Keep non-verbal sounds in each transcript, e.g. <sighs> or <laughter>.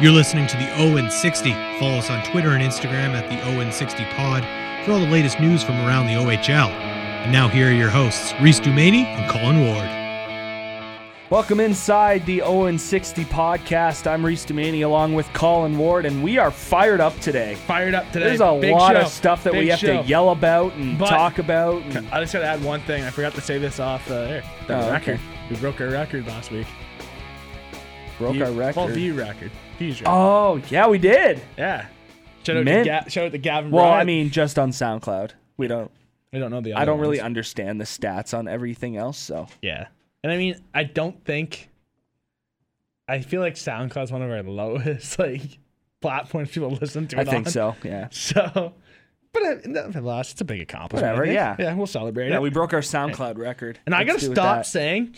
You're listening to the Owen 60. Follow us on Twitter and Instagram at the Owen 60 Pod for all the latest news from around the OHL. And now here are your hosts, Reese Dumaney and Colin Ward. Welcome inside the Owen 60 podcast. I'm Reese Dumaney along with Colin Ward, and we are fired up today. Fired up today. There's a Big lot show. of stuff that we have show. to yell about and But- talk about. and- I just gotta add one thing. I forgot to say this off the air. The Oh, okay. record. We broke our record last week. Broke View- our record. Well, view record. Views record. Oh, yeah, we did. yeah. Shout out, to Ga- shout out to Gavin. Well, I mean, just on SoundCloud. We don't. I don't know the. I don't really ones. understand the stats on everything else. So Yeah, and I mean, I don't think. I feel like SoundCloud's one of our <laughs> lowest like platforms people listen to. I it think on. so. Yeah. <laughs> So, but uh, nonetheless, it's a big accomplishment. I Whatever, yeah. Yeah, we'll celebrate Yeah, it. we broke our SoundCloud record. and I Let's gotta stop saying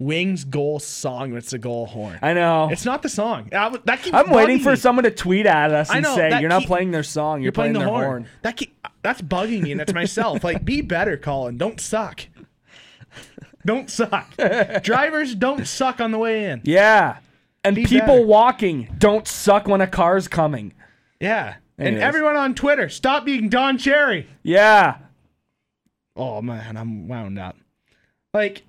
Wings goal song it's the goal horn. I know. It's not the song. I that keeps I'm waiting for me. someone to tweet at us and know, say, "You're not playing their song. You're, You're playing, the their horn. horn." That keep, that's bugging me, and that's myself. like, be better, Colin. Don't suck. Don't suck. Drivers don't suck on the way in. Yeah. And Be people better. walking don't suck when a car's coming. Yeah. And everyone on Twitter, stop being Don Cherry. Yeah. Oh man, I'm wound up. Like,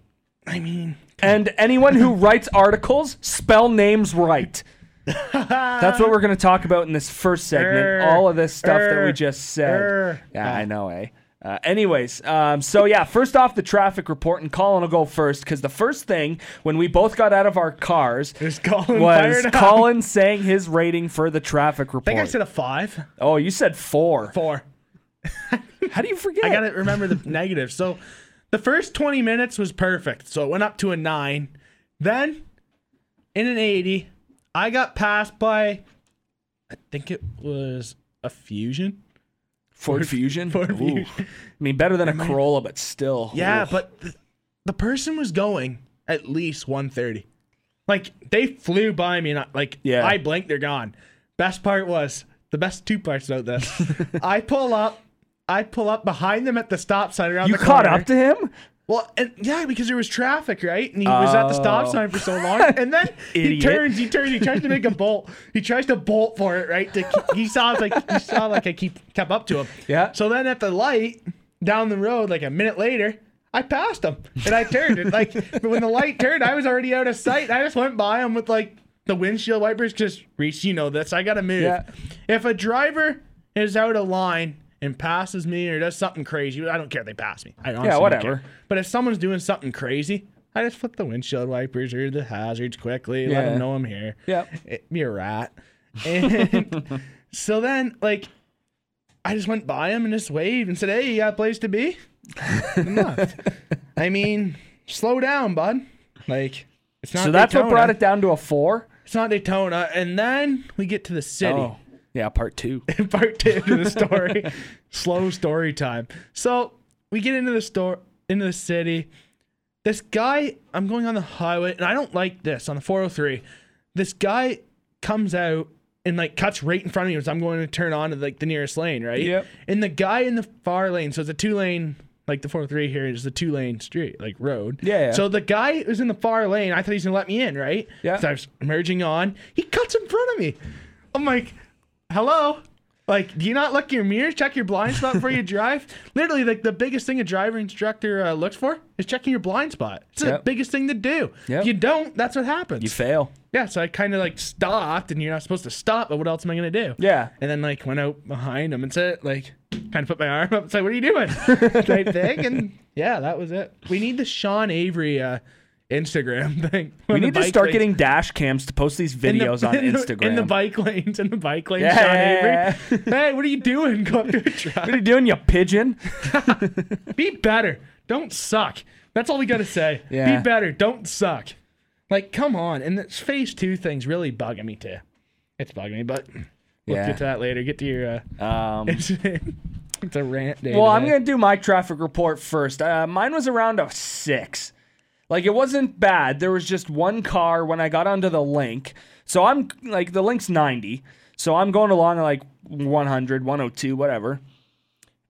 I mean, And anyone who <laughs> writes articles, spell names right. That's what we're going <laughs> to talk about in this first segment. Err. All of this stuff that we just said. Err. Yeah, Ah. I know, eh? Uh, anyways, um, so yeah, first off, the traffic report, and Colin will go first because the first thing when we both got out of our cars there's Colin was fired up. Colin saying his rating for the traffic report. I think I said a five, oh, you said four. four. How do you <laughs> forget? I gotta remember the negative. So the first 20 minutes was perfect. So it went up to a nine. Then in an 80, I got passed by, I think it was a Fusion. Ford Fusion. Ford Ooh. Fusion. I mean, better than a Corolla, but still. Yeah, Oof. but the, the person was going at least 130. Like they flew by me and I, like Yeah. I blinked, they're gone. Best part was the best two parts about this. <laughs> I pull up, I pull up behind them at the stop sign around you the caught corner. up to him. Well, and yeah, because there was traffic, right? And he was at the stop Oh. sign for so long, and then <laughs> he Idiot. turns, he turns, he tries to make a bolt. He tries to bolt for it, right? To keep, he saw like he saw like I keep kept up to him. Yeah. So then at the light down the road, like a minute later, I passed him, and I turned. And like but when the light turned, I was already out of sight. I just went by him with like the windshield wipers, because Reese, you know this. I gotta move. Yeah. If a driver is out of line and passes me or does something crazy, I don't care if they pass me. I honestly don't whatever. care. But if someone's doing something crazy, I just flip the windshield wipers or the hazards quickly, let them know I'm here. Yep. Eh, it, be a rat. And <laughs> so then, like, I just went by him and just waved and said, "Hey, you got a place to be?" Left. <laughs> I mean, slow down, bud. Like, it's not. So that's what brought it down to a four. It's not Daytona, and then we get to the city Oh, yeah, part two. <laughs> part two to the story. <laughs> Slow story time. So we get into the store into the city. This guy, I'm going on the highway, and I don't like this on the 403. This guy comes out and like cuts right in front of me as I'm going to turn on to like the nearest lane, right? Yep. And the guy in the far lane, so it's a two lane, like the 403 here is a two lane street, like road. Yeah, yeah. So the guy who's in the far lane, I thought he's gonna let me in, right? Yeah. So I was merging on. He cuts in front of me. I'm like, hello? Like, do you not look your mirrors, check your blind spot before you <laughs> drive? Literally, like the biggest thing a driver instructor uh, looks for is checking your blind spot. It's the biggest thing to do. Yep. If you don't, that's what happens. You fail. yeah, so I kind of like stopped, and you're not supposed to stop, but what else am I gonna do? Yeah. And then like went out behind him and said like kind of put my arm up and said, "What are you doing?" <laughs> type thing. And yeah, that was it. We need the Sean Avery uh, Instagram <laughs> thing. We need to start lanes- getting dash cams to post these <laughs> in the- videos on <laughs> in the- Instagram. in the bike lanes. In the bike lanes, Yeah. Sean Avery. hey, what are you doing? Go up to a truck. What are you doing, you pigeon? Be better. Don't suck. That's all we gotta say. Yeah. Be better. Don't suck. Like, come on. And this phase two thing's really bugging me too. It's bugging me, but we'll Yeah. get to that later. Get to your. Uh, Um, it's, it's a rant day. well, I'm gonna do my traffic report first. Uh, mine was around a six. Like it wasn't bad. There was just one car when I got onto the link. So I'm like the link's 90. So I'm going along at like 100, 102, whatever.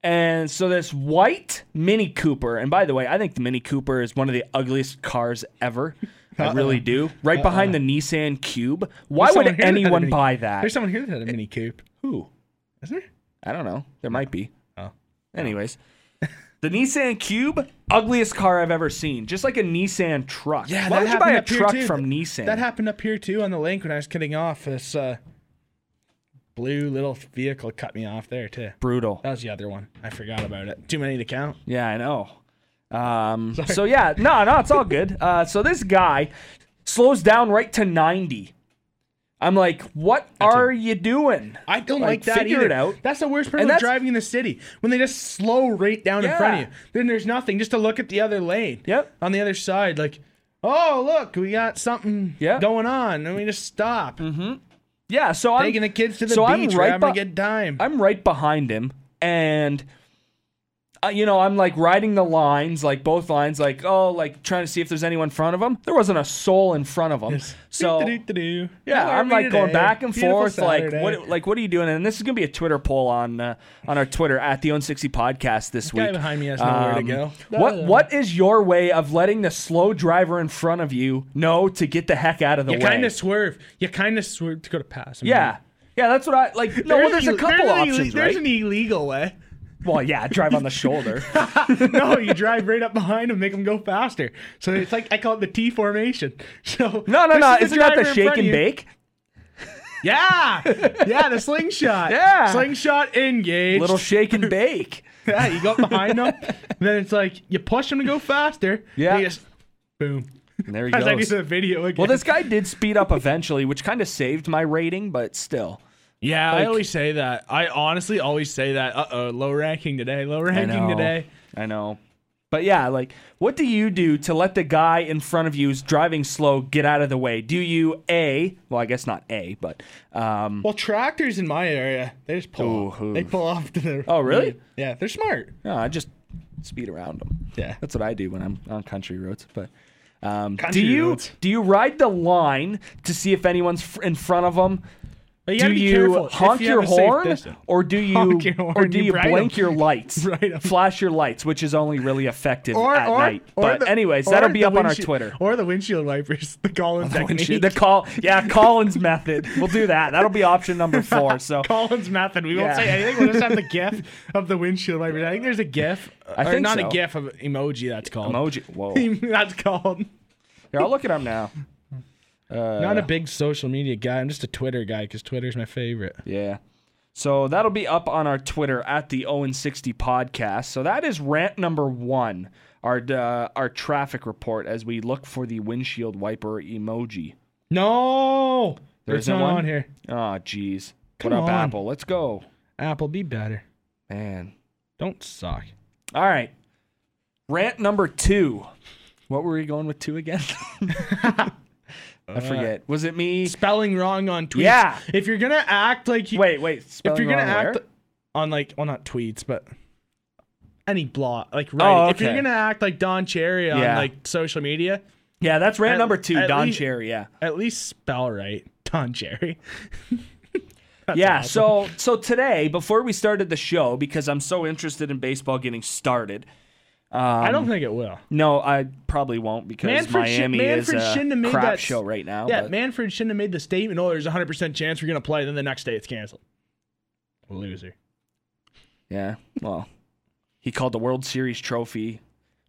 And so this white Mini Cooper, and by the way, I think the Mini Cooper is one of the ugliest cars ever. I uh-uh. really do. Right uh-uh. behind the Nissan Cube. Why would here that anyone buy that? There's someone here that had a eh. Mini Coupe. Who? Isn't there? I don't know. There might be. Oh. Anyways, the Nissan Cube, ugliest car I've ever seen. Just like a Nissan truck. Yeah, Why that would you buy a truck too. from Nissan? That happened up here too on the link when I was cutting off. This uh, blue little vehicle cut me off there too. Brutal. That was the other one. I forgot about it. Too many to count. Yeah, I know. Um, so yeah, no, no, it's all good. Uh, so this guy slows down right to 90. I'm like, what are you doing? I don't Like, like, that figure either. it out. That's the worst part of driving in the city when they just slow right down in front of you. Then there's nothing just to look at the other lane. Yep. On the other side, like, oh look, we got something Yeah. going on, and we just stop. Mm-hmm. Yeah, so I'm Taking the kids to the so I'm right having be- a good time. I'm right behind him, and uh, you know I'm like riding the lines, like both lines, like oh, like trying to see if there's anyone in front of him. There wasn't a soul in front of him, so yeah, How I'm like going back and Beautiful forth, like what, like what are you doing? And this is gonna be a Twitter poll on uh, on our Twitter at the Own60 Podcast this Guy week. behind me has nowhere to Um, go. What what is your way of letting the slow driver in front of you know to get the heck out of the You way? kind of swerve. You kind of swerve to go to pass. him. yeah. Yeah, that's what I like. No, well, there's a couple there's an options, There's right? an illegal way. Well, yeah, drive on the shoulder. <laughs> no, you drive right up behind him, make him go faster. So it's like I call it the T formation. So No, no, no. is isn't that the shake and bake? Yeah, yeah, the slingshot. Yeah. slingshot engaged. Little shake and <laughs> bake. yeah, you go up behind them. and <laughs> then it's like you push them to go faster. Yeah. just boom. And there he As I do goes. the video again. Well, this guy did speed up eventually, which kind of saved my rating, but still. Yeah, Like- I always say that. I honestly always say that. Uh oh, low ranking today. Low I ranking know. today. I know. But yeah, like, what do you do to let the guy in front of you who's driving slow get out of the way? Do you A, well, I guess not A, but, um, Well, tractors in my area, they just pull. Ooh, off. ooh. They pull off to the. Oh, really? Yeah, they're smart. no, I just speed around them. Yeah. That's what I do when I'm on country roads. But um, do you roads. do you ride the line to see if anyone's f- in front of them? But you do be you honk you your have a safe horn distance. or do you Honk or do you you, bright 'em. blink your lights <laughs> Bright 'em. flash your lights which is only really effective Or, at or, night but the- anyways that'll be up on our twitter Or the windshield wipers, the Collins The technique. the call yeah collins method we'll do that that'll be option number four so <laughs> Collins method. We Yeah. won't say anything. We'll just have the GIF of the windshield wipers. I think there's a GIF. I or think not so. a GIF of emoji. That's called emoji whoa <laughs> that's called. here i'll look it up now uh, Not a big social media guy. I'm just a Twitter guy because Twitter's my favorite. Yeah. So that'll be up on our Twitter at the Owen 60 podcast. So that is rant number one, our uh, our traffic report as we look for the windshield wiper emoji. No, There it's isn't one? on here. Oh, jeez. Come What up, on. Apple? Let's go, Apple, be better. man. Don't suck. All right. Rant number two. What were we going with two again? <laughs> <laughs> I forget. Was it me? Spelling wrong on tweets. Yeah. If you're gonna act like you, Wait, wait. if you're gonna act where? on like, well, not tweets, but any blog, like Oh, right. If you're gonna act like Don Cherry on Yeah. like social media, Yeah, that's rant At- number two. Don least- Cherry. Yeah. at least spell right, Don Cherry. <laughs> Yeah, awesome. so so today, before we started the show, because I'm so interested in baseball getting started. Um, I don't think it will. No, I probably won't because Manfred Miami Manfred is shouldn't have a made crap that show right now. Yeah, but- Manfred shouldn't have made the statement. Oh, there's a hundred percent chance we're gonna play. Then the next day it's canceled. Loser. yeah. Well, he called the World Series trophy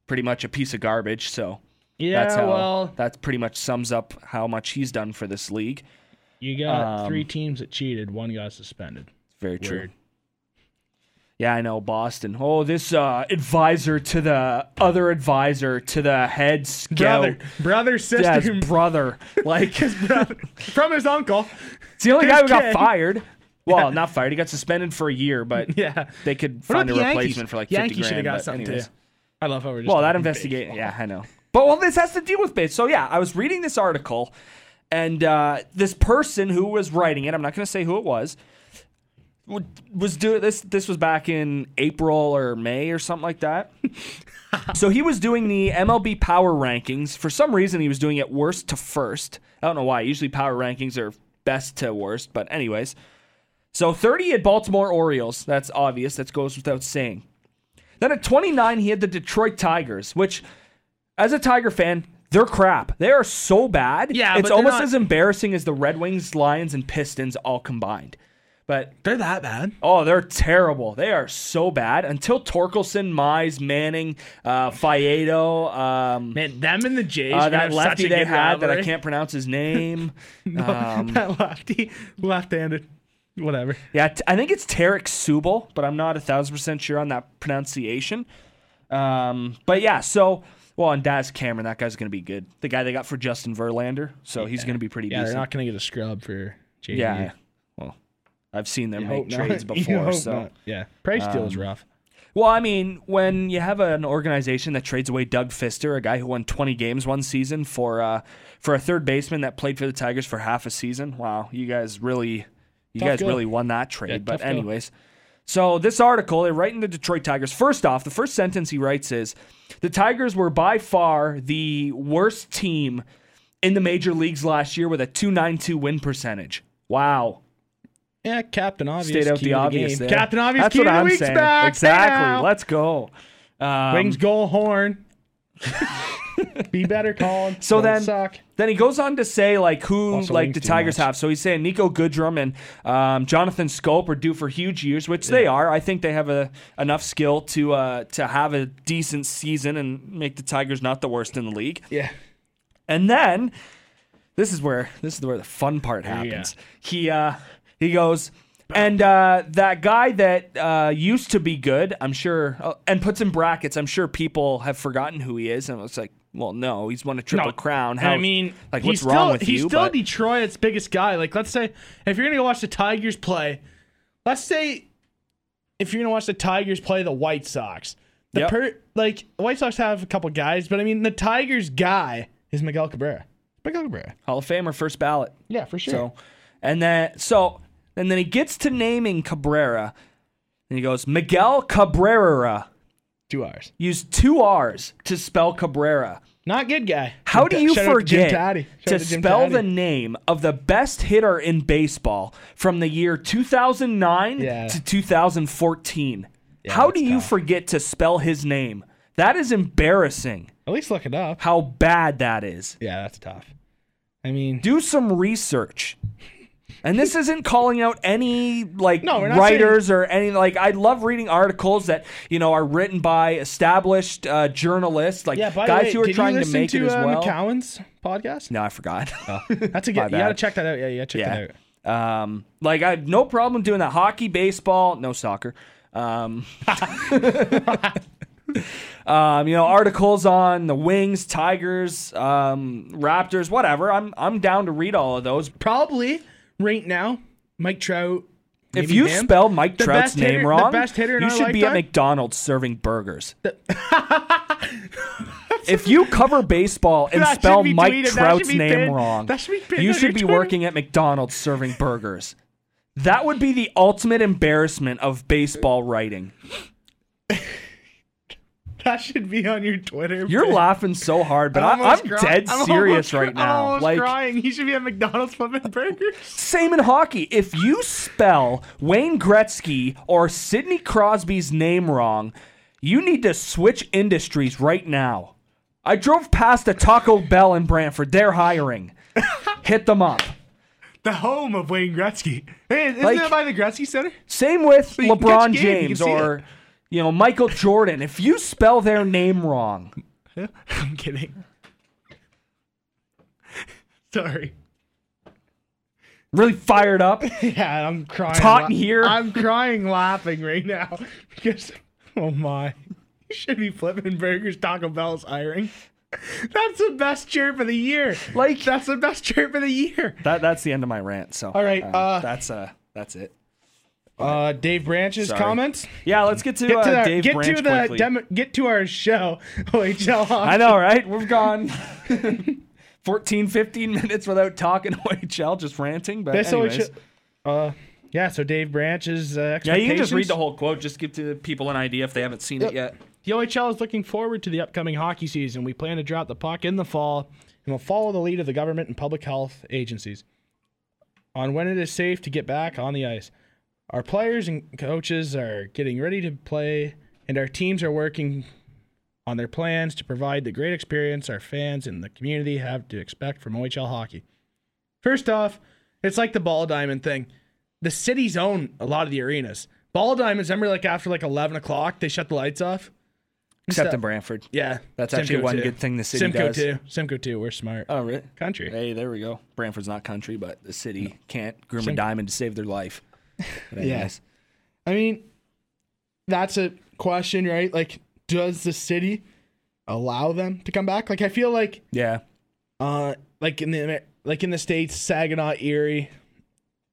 pretty much a piece of garbage. So Yeah, that's how well, that pretty much sums up how much he's done for this league. you got um, three teams that cheated. One got suspended. Very true. Yeah, I know Boston. Oh, this uh, advisor to the other advisor to the head scout. Brother, brother, sister, Yeah, brother. Like <laughs> his brother, from his uncle. It's the only His guy who got fired. Well, not fired. He got suspended for a year, but <laughs> Yeah. they could find a the replacement for like Yankees should have got something anyways. too. I love how we're just Well, that investigate. Yeah, I know. But well, this has to deal with base. So yeah, I was reading this article, and uh, this person who was writing it, I'm not going to say who it was, was doing this. This was back in April or May or something like that. <laughs> so he was doing the MLB Power Rankings. For some reason, he was doing it worst to first. I don't know why. Usually, Power Rankings are best to worst, but anyways. So 30 at Baltimore Orioles. That's obvious. That goes without saying. Then at 29, he had the Detroit Tigers, which, as a Tiger fan, They're crap. They are so bad. Yeah, it's almost not- as embarrassing as the Red Wings, Lions, and Pistons all combined. But They're that bad. oh, they're terrible. They are so bad. Until Torkelson, Mize, Manning, uh, Faedo, um, Man, them and the Jays. uh, that lefty they had that I can't pronounce his name. <laughs> um, <laughs> that lefty, left-handed, whatever. Yeah, t- I think it's Tarik Skubal, but I'm not a thousand percent sure on that pronunciation. Um, but yeah, so well, and Daz Cameron, that guy's gonna be good. The guy they got for Justin Verlander, so he's gonna be pretty Yeah, they're not gonna get a scrub for JD. yeah, I've seen them You make hope not. trades <laughs> before, hope so. not. yeah, price deal is rough. Well, I mean, when you have an organization that trades away Doug Fister, a guy who won 20 games one season for uh, for a third baseman that played for the Tigers for half a season, wow, you guys really, you Tough guys go. really won that trade. Yeah, but tough go. anyways, so this article, they write in the Detroit Tigers. First off, the first sentence he writes is, "The Tigers were by far the worst team in the major leagues last year with a 2.92 win percentage." Wow. Yeah, Captain Obvious. Stayed out key the obvious game. there. Captain Obvious. That's key what to I'm week's saying. back. Exactly. now. Let's go. Um, Wings goal horn. <laughs> Be better, Colin. So Don't then- suck. Then he goes on to say like who Also like the Tigers have. So he's saying Niko Goodrum and um, Jonathan Schoop are due for huge years, which they are. I think they have a enough skill to uh, to have a decent season and make the Tigers not the worst in the league. Yeah. And then this is where this is where the fun part happens. He uh, he goes. And uh, that guy that uh, used to be good, I'm sure, uh, and puts in brackets, I'm sure people have forgotten who he is. And it's like, well, no, he's won a triple No, crown. How, I mean, like, he's what's wrong still, with he's you? still But- Detroit's biggest guy. Like, let's say if you're gonna go watch the Tigers play, let's say if you're gonna watch the Tigers play the White Sox, the Yep. per like the White Sox have a couple guys, but I mean the Tigers guy is Miguel Cabrera. Miguel Cabrera. Hall of Famer, first ballot. Yeah, for sure. So, and then so, and then he gets to naming Cabrera, and he goes Miguel Cabrera. two R's. Used two R's to spell Cabrera. Not good guy. How do you Shout out to forget to spell Taddy. the name of the best hitter in baseball from the year 2009 Yeah. to 2014? How that's do you tough. forget to spell his name? That is embarrassing. At least look it up. How bad that is. Yeah, that's tough. I mean, do some research. And this isn't calling out any like No, writers or any like I love reading articles that you know are written by established uh, journalists like yeah. Guys way, who are trying to make to, it as uh, well. McCowan's podcast. No, I forgot. <laughs> That's a good. You gotta check that out. Yeah, you gotta check yeah. that out. Um, like I have no problem doing that. Hockey, baseball, no soccer. Um, <laughs> um, you know, articles on the Wings, Tigers, um, Raptors, whatever. I'm I'm down to read all of those. Probably right now, Mike Trout. If you Bam. spell Mike Trout's name hitter- wrong, you should be at? McDonald's serving burgers. <laughs> if you cover baseball and That spell Mike tweeted. Trout's name pinned. wrong, should you should be Twitter. working at McDonald's serving burgers. That would be the ultimate embarrassment of baseball writing. That should be on your Twitter. You're page. laughing so hard, but I'm I, cry- dead I'm serious right cry- I'm now. Like crying. He should be at McDonald's flipping burgers. Same in hockey. If you spell Wayne Gretzky or Sidney Crosby's name wrong, you need to switch industries right now. I drove past a Taco Bell in Brantford. They're hiring. <laughs> Hit them up. The home of Wayne Gretzky. Hey, isn't Like- that by the Gretzky Center? Same with catch LeBron a game, you can James or you know Michael Jordan. If you spell their name wrong, <laughs> I'm kidding. <laughs> Sorry. really fired up. <laughs> Yeah, I'm crying. Hot in here. I'm crying laughing right now because oh my, you should be flipping burgers. Taco Bell's hiring. That's the best chirp of the year. Like- that's the best chirp of the year. That that's the end of my rant. So All right, uh, that's uh that's it. Uh, Dave Branch's Sorry. comments. Yeah, let's get to, Get uh, to, the, Dave get Branch to the demo, get to our show. <laughs> OHL. I know, right? We've gone <laughs> 14, 15 minutes without talking <laughs> OHL, just ranting. But This anyways. OHL. Uh, yeah. So Dave Branch's uh, yeah, you can just read the whole quote. Just give to people an idea if they haven't seen it yet. The OHL is looking forward to the upcoming hockey season. We plan to drop the puck in the fall and will follow the lead of the government and public health agencies on when it is safe to get back on the ice. Our players and coaches are getting ready to play, and our teams are working on their plans to provide the great experience our fans and the community have to expect from OHL hockey. First off, it's like the ball diamond thing. The cities own a lot of the arenas. Ball diamonds, remember like after like eleven o'clock, they shut the lights off. Except in Brantford. Yeah, That's actually one too. good thing the city Simcoe does. Simcoe too. Simcoe too. We're smart. Oh, really? Country. Hey, there we go. Brantford's not country, but the city can't groom a diamond to save their life. Anyways. I mean, that's a question, right? Like, does the city allow them to come back? Like, I feel like, Yeah. uh, like in the like in the states, Saginaw, Erie,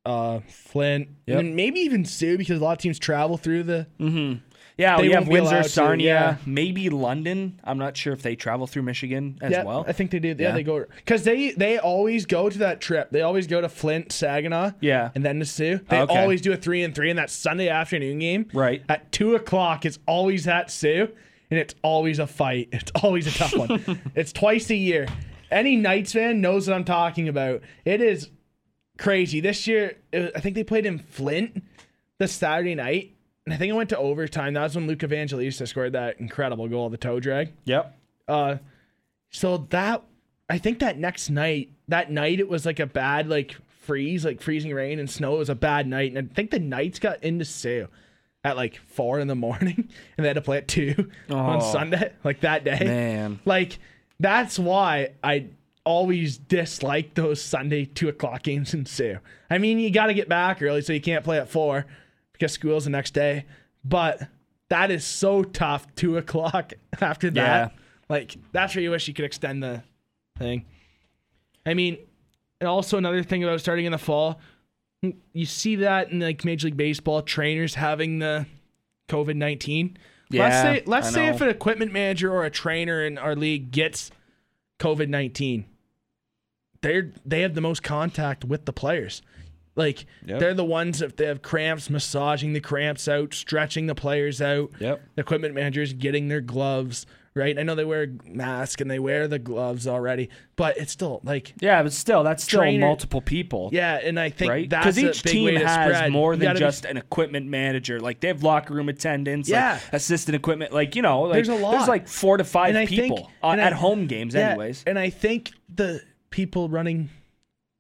uh, Flint, Yep. and maybe even Sioux because a lot of teams travel through the. Mm-hmm. Yeah, They we have won't be allowed Windsor, to, Sarnia, yeah. maybe London. I'm not sure if they travel through Michigan as yeah, well. I think they do. Yeah, Yeah. they go because they they always go to that trip. They always go to Flint, Saginaw, Yeah. and then to Sioux. They ah, Okay. always do a three and three in that Sunday afternoon game. Right. At two o'clock, it's always at Sioux, and it's always a fight. It's always a tough one. <laughs> it's twice a year. Any Knights fan knows what I'm talking about. It is crazy. This year, it- I think they played in Flint the Saturday night, and I think it went to overtime. That was when Luke Evangelista scored that incredible goal, the toe drag. Yep. Uh, so that I think that next night, that night it was like a bad like freeze, like freezing rain and snow. It was a bad night, and I think the Knights got into Sioux at like four in the morning, <laughs> and they had to play at two on Oh. Sunday, like that day. Man. Like that's why I always dislike those Sunday two o'clock games in Sioux. I mean, you got to get back early, so you can't play at four because school's the next day. But that is so tough. Two o'clock <laughs> after that, Yeah. like that's where you wish you could extend the thing. I mean, and also another thing about starting in the fall, you see that in like Major League Baseball, trainers having the COVID nineteen. let's Yeah, say let's say if an equipment manager or a trainer in our league gets COVID nineteen, they're they have the most contact with the players. Like Yep. they're the ones if they have cramps, massaging the cramps out, stretching the players out. Yep. The equipment managers getting their gloves, right? I know they wear a mask and they wear the gloves already, but it's still like Yeah, but still, that's still Trainer- multiple people. yeah, and I think Right? that's Because each a big team way to has spread. more than gotta be- just an equipment manager. Like they have locker room attendants, Yeah. like assistant equipment. Like you know, like There's a lot. There's like four to five And people think- uh, and at I- home games, Yeah, anyways. And I think the people running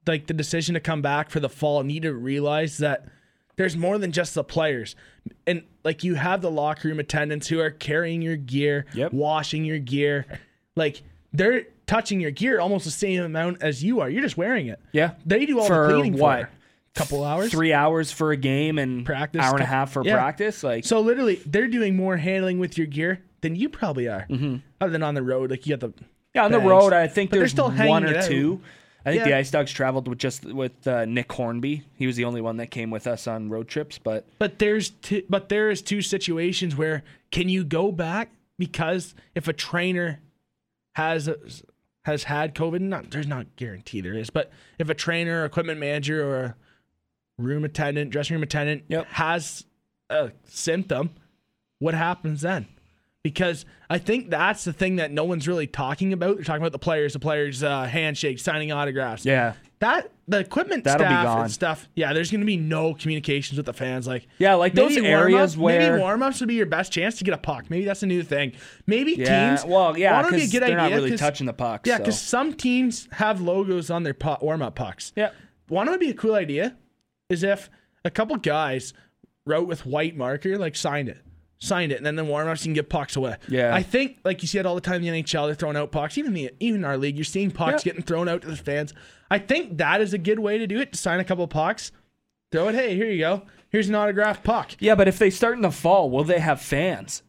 like the decision to come back for the fall need to realize that there's more than just the players. And like you have the locker room attendants who are carrying your gear, Yep. washing your gear. Like they're touching your gear almost the same amount as you are. You're just wearing it. Yeah. They do all For the cleaning what? for couple hours. Three hours for a game and Practice, hour and a half for yeah. practice. Like So literally, they're doing more handling with your gear than you probably are. Mm-hmm. Other than on the road, like you got the yeah, on the road, I think But they're there's still one or two out. I think the Ice Dogs traveled with just with uh, Nick Hornby. He was the only one that came with us on road trips. But But there's t- but there is two situations where can you go back because if a trainer has has had COVID, not there's not guarantee there is, but if a trainer, equipment manager, or a room attendant, dressing room attendant Yep. has a symptom, what happens then? Because I think that's the thing that no one's really talking about. They're talking about the players, the players' uh, handshake, signing autographs. yeah, that the equipment That'll staff and stuff. Yeah, there's going to be no communications with the fans. Like Yeah, like those areas where- maybe warm ups would be your best chance to get a puck. Maybe that's a new thing. Maybe yeah. teams. well, yeah, it be a good they're not really touching the pucks. Yeah, so. because some teams have logos on their pu- warm up pucks. yeah, One would be a cool idea is if a couple guys wrote with white marker, like signed it, signed it, and then the warm ups you can give pucks away. Yeah. I think like you see it all the time in the NHL, they're throwing out pucks. Even the even our league, you're seeing pucks Yeah. getting thrown out to the fans. I think that is a good way to do it. To sign a couple pucks, throw it. Hey, here you go. Here's an autographed puck. yeah. But if they start in the fall, will they have fans?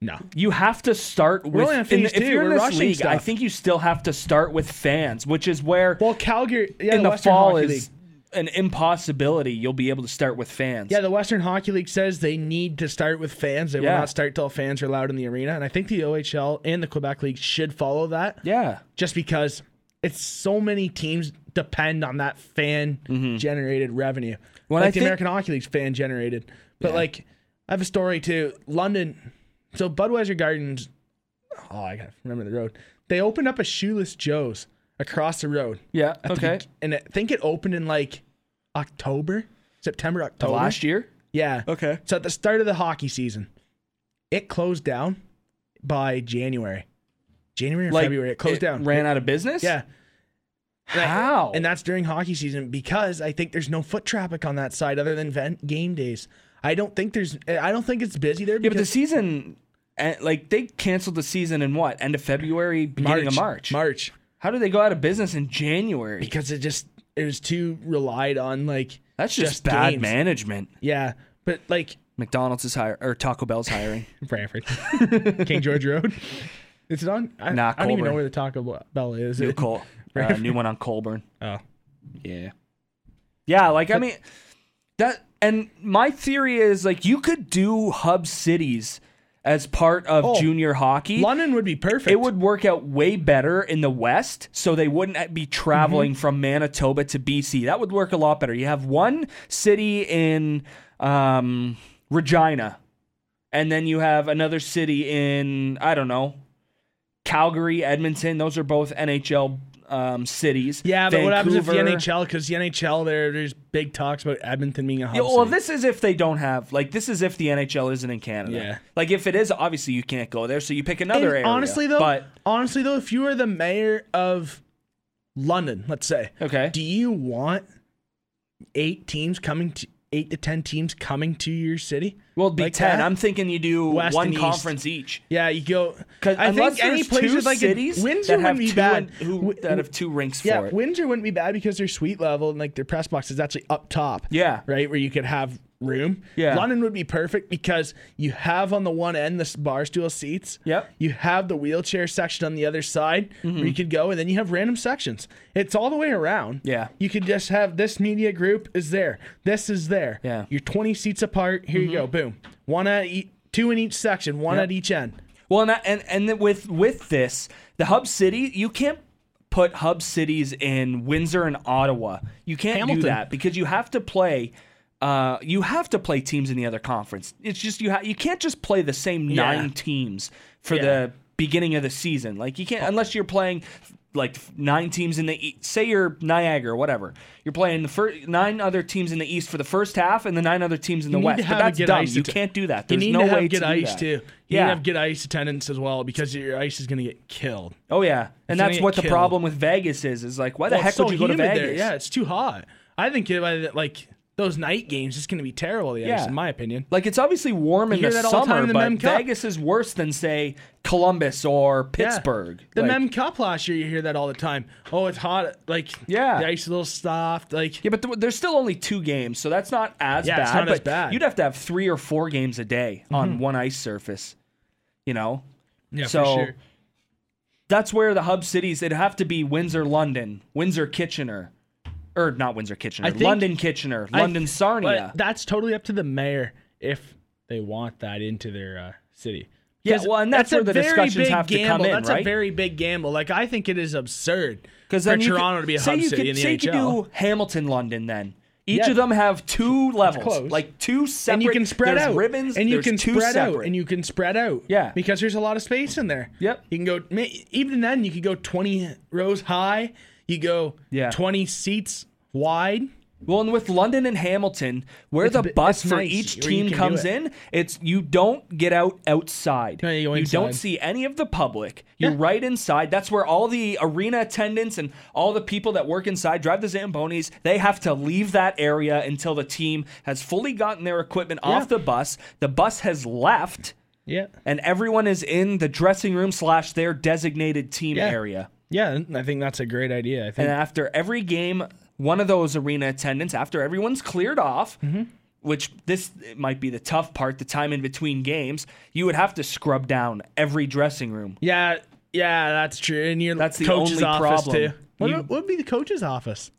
No. You have to start with. only on in if you're in we're this rushing league, I think you still have to start with fans, which is where Well, Calgary yeah, in the, Western fall is League. An impossibility. You'll be able to start with fans. Yeah, the Western Hockey League says they need to start with fans. They Yeah. will not start till fans are allowed in the arena, and I think the OHL and the Quebec League should follow that. yeah. just because it's so many teams depend on that fan generated revenue. Mm-hmm. Like I the think- American Hockey League's fan generated. But like I have a story too. London so Budweiser Gardens oh I gotta remember the road. They opened up a shoeless Joe's across the road. Yeah. the Okay. be- and I think it opened in like October, September, October. Last year. Yeah. Okay. So at the start of the hockey season, it closed down by January. January or Like February. It closed it down. Ran out of business. Yeah. How? And that's during hockey season because I think there's no foot traffic on that side other than game days. I don't think there's. I don't think it's busy there yeah, but the season, eh, like they canceled the season in what end of February, beginning of March. March How did they go out of business in January? because it just it was too relied on like That's just, just bad games. management. yeah, but like McDonald's is hiring or Taco Bell's hiring. <laughs> Brantford, <laughs> King George Road. Is it on? I, Nah, I don't even know where the Taco Bell is. new It- Col- uh, <laughs> new one on Colborne. Oh, Yeah. Yeah, like I mean that and my theory is like you could do hub cities as part of Oh, junior hockey. London would be perfect. It would work out way better in the West, so they wouldn't be traveling Mm-hmm. from Manitoba to BC. That would work a lot better. You have one city in um, Regina, and then you have another city in I don't know, Calgary, Edmonton. Those are both NHL um, cities. Yeah, but what happens if the NHL? Because the NHL, there, there's big talks about Edmonton being a hub. Yeah, well, city. this is if they don't have like this is if the NHL isn't in Canada. Yeah. Like if it is, obviously you can't go there, so you pick another And area. Honestly, though, but honestly though, if you were the mayor of London, let's say, okay, do you want eight teams coming to eight to ten teams coming to your city? well, it'd be like ten. that? I'm thinking you do West one East. conference each. Yeah, you go. 'Cause I think any places like cities Windsor wouldn't be two bad. who, that have two rinks yeah, for it. Windsor wouldn't be bad because their suite level and like their press box is actually up top. Yeah. right where you could have room. Yeah. London would be perfect because you have on the one end the bar stool seats. Yep. You have the wheelchair section on the other side Mm-hmm. where you could go, and then you have random sections. It's all the way around. Yeah. You could just have this media group is there. This is there. Yeah. Mm-hmm. You're 20 seats apart. Here you go. Boom. One at e- two in each section. One Yep. at each end. Well, and that- and and with with this, the hub city, you can't put hub cities in Windsor and Ottawa. You can't Hamilton. do that because you have to play. Uh, you have to play teams in the other conference. It's just you ha- you can't just play the same Yeah. nine teams for Yeah. the beginning of the season. Like you can't unless you're playing like nine teams in the e- say you're Niagara or whatever. You're playing the first nine other teams in the East for the first half and the nine other teams in the West. But that's dumb. You atta- can't do that. You There's need no to have way good to ice that. too. You Yeah. need to have good ice attendance as well because your ice is going to get killed. Oh yeah, and It's that's what the killed. problem with Vegas is. Is like, why the Well, heck so would you go to Vegas? there. Yeah, it's too hot. I think the- like those night games, it's going to be terrible. The ice, Yeah. in my opinion. Like it's obviously warm in the that all the time summer, in the but Vegas is worse than say Columbus or Yeah. Pittsburgh. The Like- Mem Cup last year, you hear that all the time. Oh, it's hot. Like Yeah. the ice is a little soft. Like Yeah, but th- there's still only two games, so that's not as Yeah, bad. it's not as bad. Mm-hmm. You'd have to have three or four games a day on one ice surface. You know, yeah, So- that's where the hub cities. It'd have to be Windsor, London, Windsor, Kitchener, or not Windsor, Kitchener, think- London, Kitchener, I- London, Sarnia. But that's totally up to the mayor if they want that into their uh, city. Yeah, well, and that's where a the very discussions big have to come gamble. in, That's right? a very big gamble. Like I think it is absurd Because for you Toronto could, to be a say hub you city could, in the say NHL. you could do Hamilton, London. Then each Yeah. of them have two levels, close. like two separate. and you can spread out ribbons, and you can two spread out and you can spread out Yeah. because there's a lot of space in there Yep. you can go even then you could go 20 rows high you go Yeah. 20 seats wide Well, and with London and Hamilton, where It's the bus for nice each team comes it. in, it's you don't get out outside. No, you go don't see any of the public. You're Yeah. right inside. That's where all the arena attendants and all the people that work inside drive the Zambonis. They have to leave that area until the team has fully gotten their equipment off the bus. The bus has left, yeah and everyone is in the dressing room slash their designated team Yeah. area. Yeah i think that's a great idea i think And after every game, one of those arena attendants, after everyone's cleared off, Mm-hmm. which this might be the tough part, the time in between games, you would have to scrub down every dressing room. yeah yeah that's true and your That's the coach's only office problem. too what, You- what would be the coach's office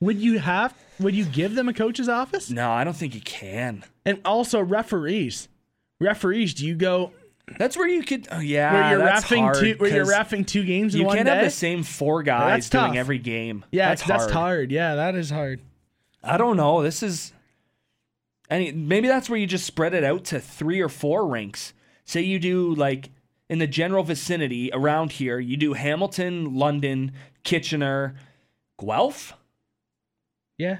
would you have would you give them a coach's office No, I don't think you can. and also referees referees do you go That's where you could. Oh, yeah, where you're that's refing hard, two where you're refing two games in You one can't day have the same four guys That's doing tough. every game. yeah that's that's, hard. hard yeah that is hard I don't know. This is any maybe that's where you just spread it out to three or four rinks. Say you do like in the general vicinity around here, you do Hamilton, London, Kitchener, Guelph. Yeah.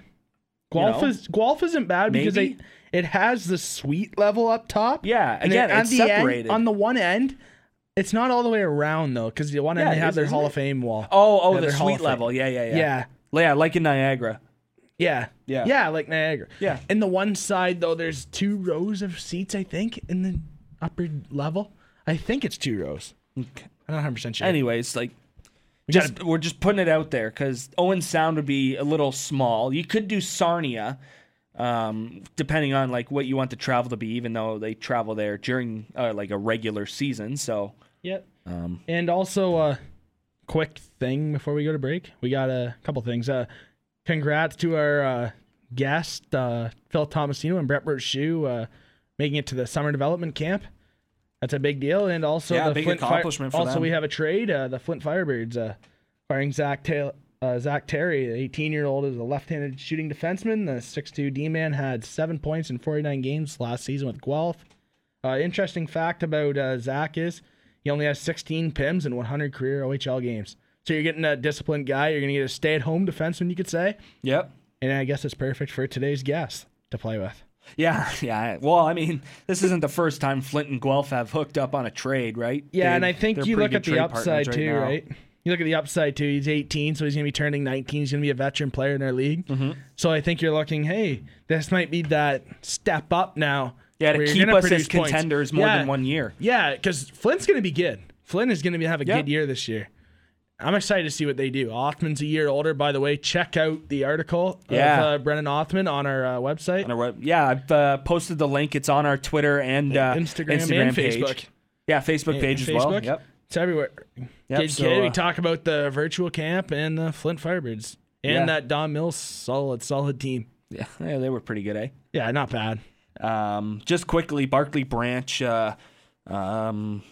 Guelph know? is Guelph isn't bad because Maybe. they, it has the suite level up top. Yeah, and again, it's the separated. End, on the one end, It's not all the way around though, because one end Yeah, they have is, their Hall it? of Fame wall. Oh, oh, the suite level. Yeah, yeah, yeah. yeah, Yeah, like in Niagara. yeah, Yeah. yeah, like Niagara. Yeah. In the one side though, there's two rows of seats. I think in the upper level. I think it's two rows. Okay. I'm not 100 percent sure. Anyways, like we just gotta- we're just putting it out there because Owen Sound would be a little small. You could do Sarnia, um, depending on like what you want the travel to be. Even though they travel there during uh, like a regular season, so Yep. um, And also, uh, quick thing before we go to break, we got a couple things. Uh, congrats to our uh, guest uh, Phil Tomasino and Brett Shoe uh, making it to the summer development camp. That's a big deal, and also Yeah, the big Flint Fire- for also, them. we have a trade. Uh, the Flint Firebirds uh, firing Zach Taylor. Uh, Zach Terry, the 18 year old, is a left handed shooting defenseman. The 6'2 D man had seven points in 49 games last season with Guelph. Uh, interesting fact about uh, Zach is he only has 16 PIMs in 100 career OHL games. So you're getting a disciplined guy. You're going to get a stay at home defenseman, you could say. yep. And I guess it's perfect for today's guest to play with. Yeah, <laughs> yeah. Well, I mean, this isn't the first time Flint and Guelph have hooked up on a trade, right? Yeah, They- and I think you look at the upside too, now. right? You look at the upside too. He's 18, so he's going to be turning 19. He's going to be a veteran player in our league. Mm-hmm. So I think you're looking, hey, this might be that step up now. Yeah, to keep us as produce points. contenders more Yeah. than one year. Yeah, because Flint's going to be good. Flint is going to have a Yeah. good year this year. I'm excited to see what they do. Othman's a year older, by the way. Check out the article Yeah. of uh, Brennan Othman on our uh, website. On our web- Yeah, I've uh, posted the link. It's on our Twitter and uh, Instagram, Instagram and page. Facebook. Yeah, Facebook page as well. Yep. It's everywhere. Yep, Kid, so, kid, we uh, talk about the virtual camp and the Flint Firebirds and Yeah. that Don Mills solid, solid team. Yeah, <laughs> yeah, they were pretty good, eh? Yeah, not bad. Um, just quickly, Barclay Branch uh, um,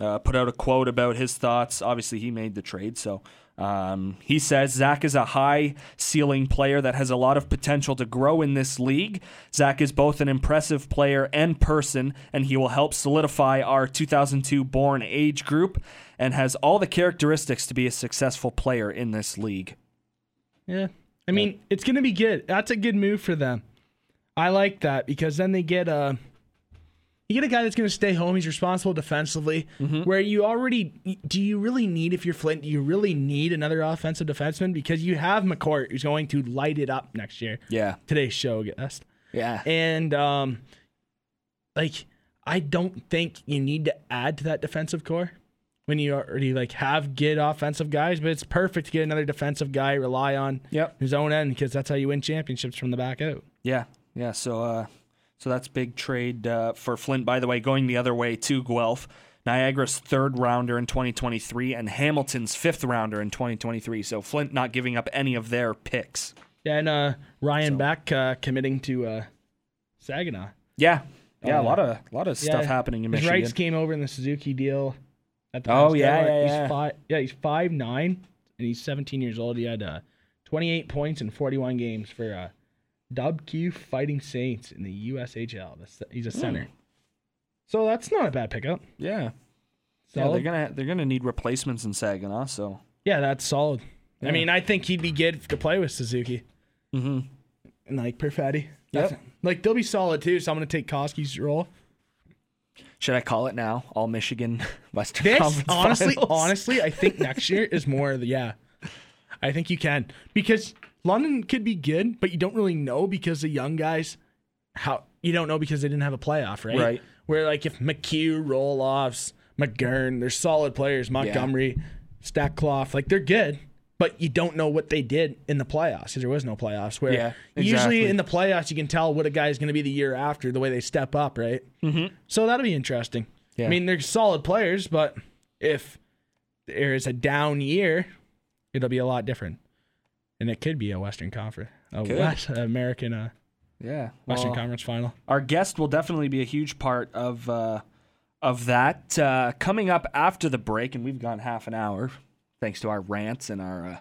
uh, put out a quote about his thoughts. Obviously, he made the trade, so um, he says Zach is a high ceiling player that has a lot of potential to grow in this league. Zach is both an impressive player and person, and he will help solidify our 2002 born age group and has all the characteristics to be a successful player in this league. Yeah. I mean, it's going to be good. That's a good move for them. I like that because then they get a you get a guy that's going to stay home. He's responsible defensively. Mm-hmm. Where you already do you really need if you're Flint? Do you really need another offensive defenseman because you have McCourt who's going to light it up next year. Yeah, Today's show guest. yeah, And um, like I don't think you need to add to that defensive core when you already like have good offensive guys. But it's perfect to get another defensive guy rely on yep. his own end because that's how you win championships from the back out. Yeah, yeah. So, uh, so that's big trade uh, for Flint. By the way, going the other way to Guelph, Niagara's third rounder in 2023, and Hamilton's fifth rounder in 2023. So Flint not giving up any of their picks. Yeah, and uh, Ryan Beck uh, committing to uh, Saginaw. Yeah, yeah. Oh, a lot of a lot of stuff happening in His Michigan. rights came over in the Suzuki deal. At the Oh, last yeah, yeah, he's yeah. Five, yeah, he's five nine and he's 17 years old. He had uh, 28 points in 41 games for uh, Dubuque Fighting Saints in the USHL. That's- He's a center. Hmm. So that's not a bad pickup. Yeah, yeah. They're gonna they're gonna need replacements in Saginaw. So. Yeah, that's solid. Yeah. I mean, I think he'd be good to play with Suzuki Mm-hmm. and like Perfetti. Yep. Like they'll be solid too. So I'm gonna take Koski's role. Should I call it now? All Michigan <laughs> Western This Conference honestly, Finals? honestly, I think next year is more the yeah. I think you can because London could be good, but you don't really know because the young guys how you don't know because they didn't have a playoff, right? Right. Where like if McHugh, Roloffs, McGurn, they're solid players. Montgomery, Stackcloth, like they're good, but you don't know what they did in the playoffs because there was no playoffs. Where Yeah, usually in the playoffs you can tell what a guy is going to be the year after the way they step up, right? Mhm. So that'll be interesting. Yeah. I mean, they're solid players, but if there is a down year, it'll be a lot different, and it could be a Western Conference, a Could. West American uh, Yeah. Western well, Conference final. our guest will definitely be a huge part of uh, of that uh, coming up after the break, and we've gone half an hour thanks to our rants and our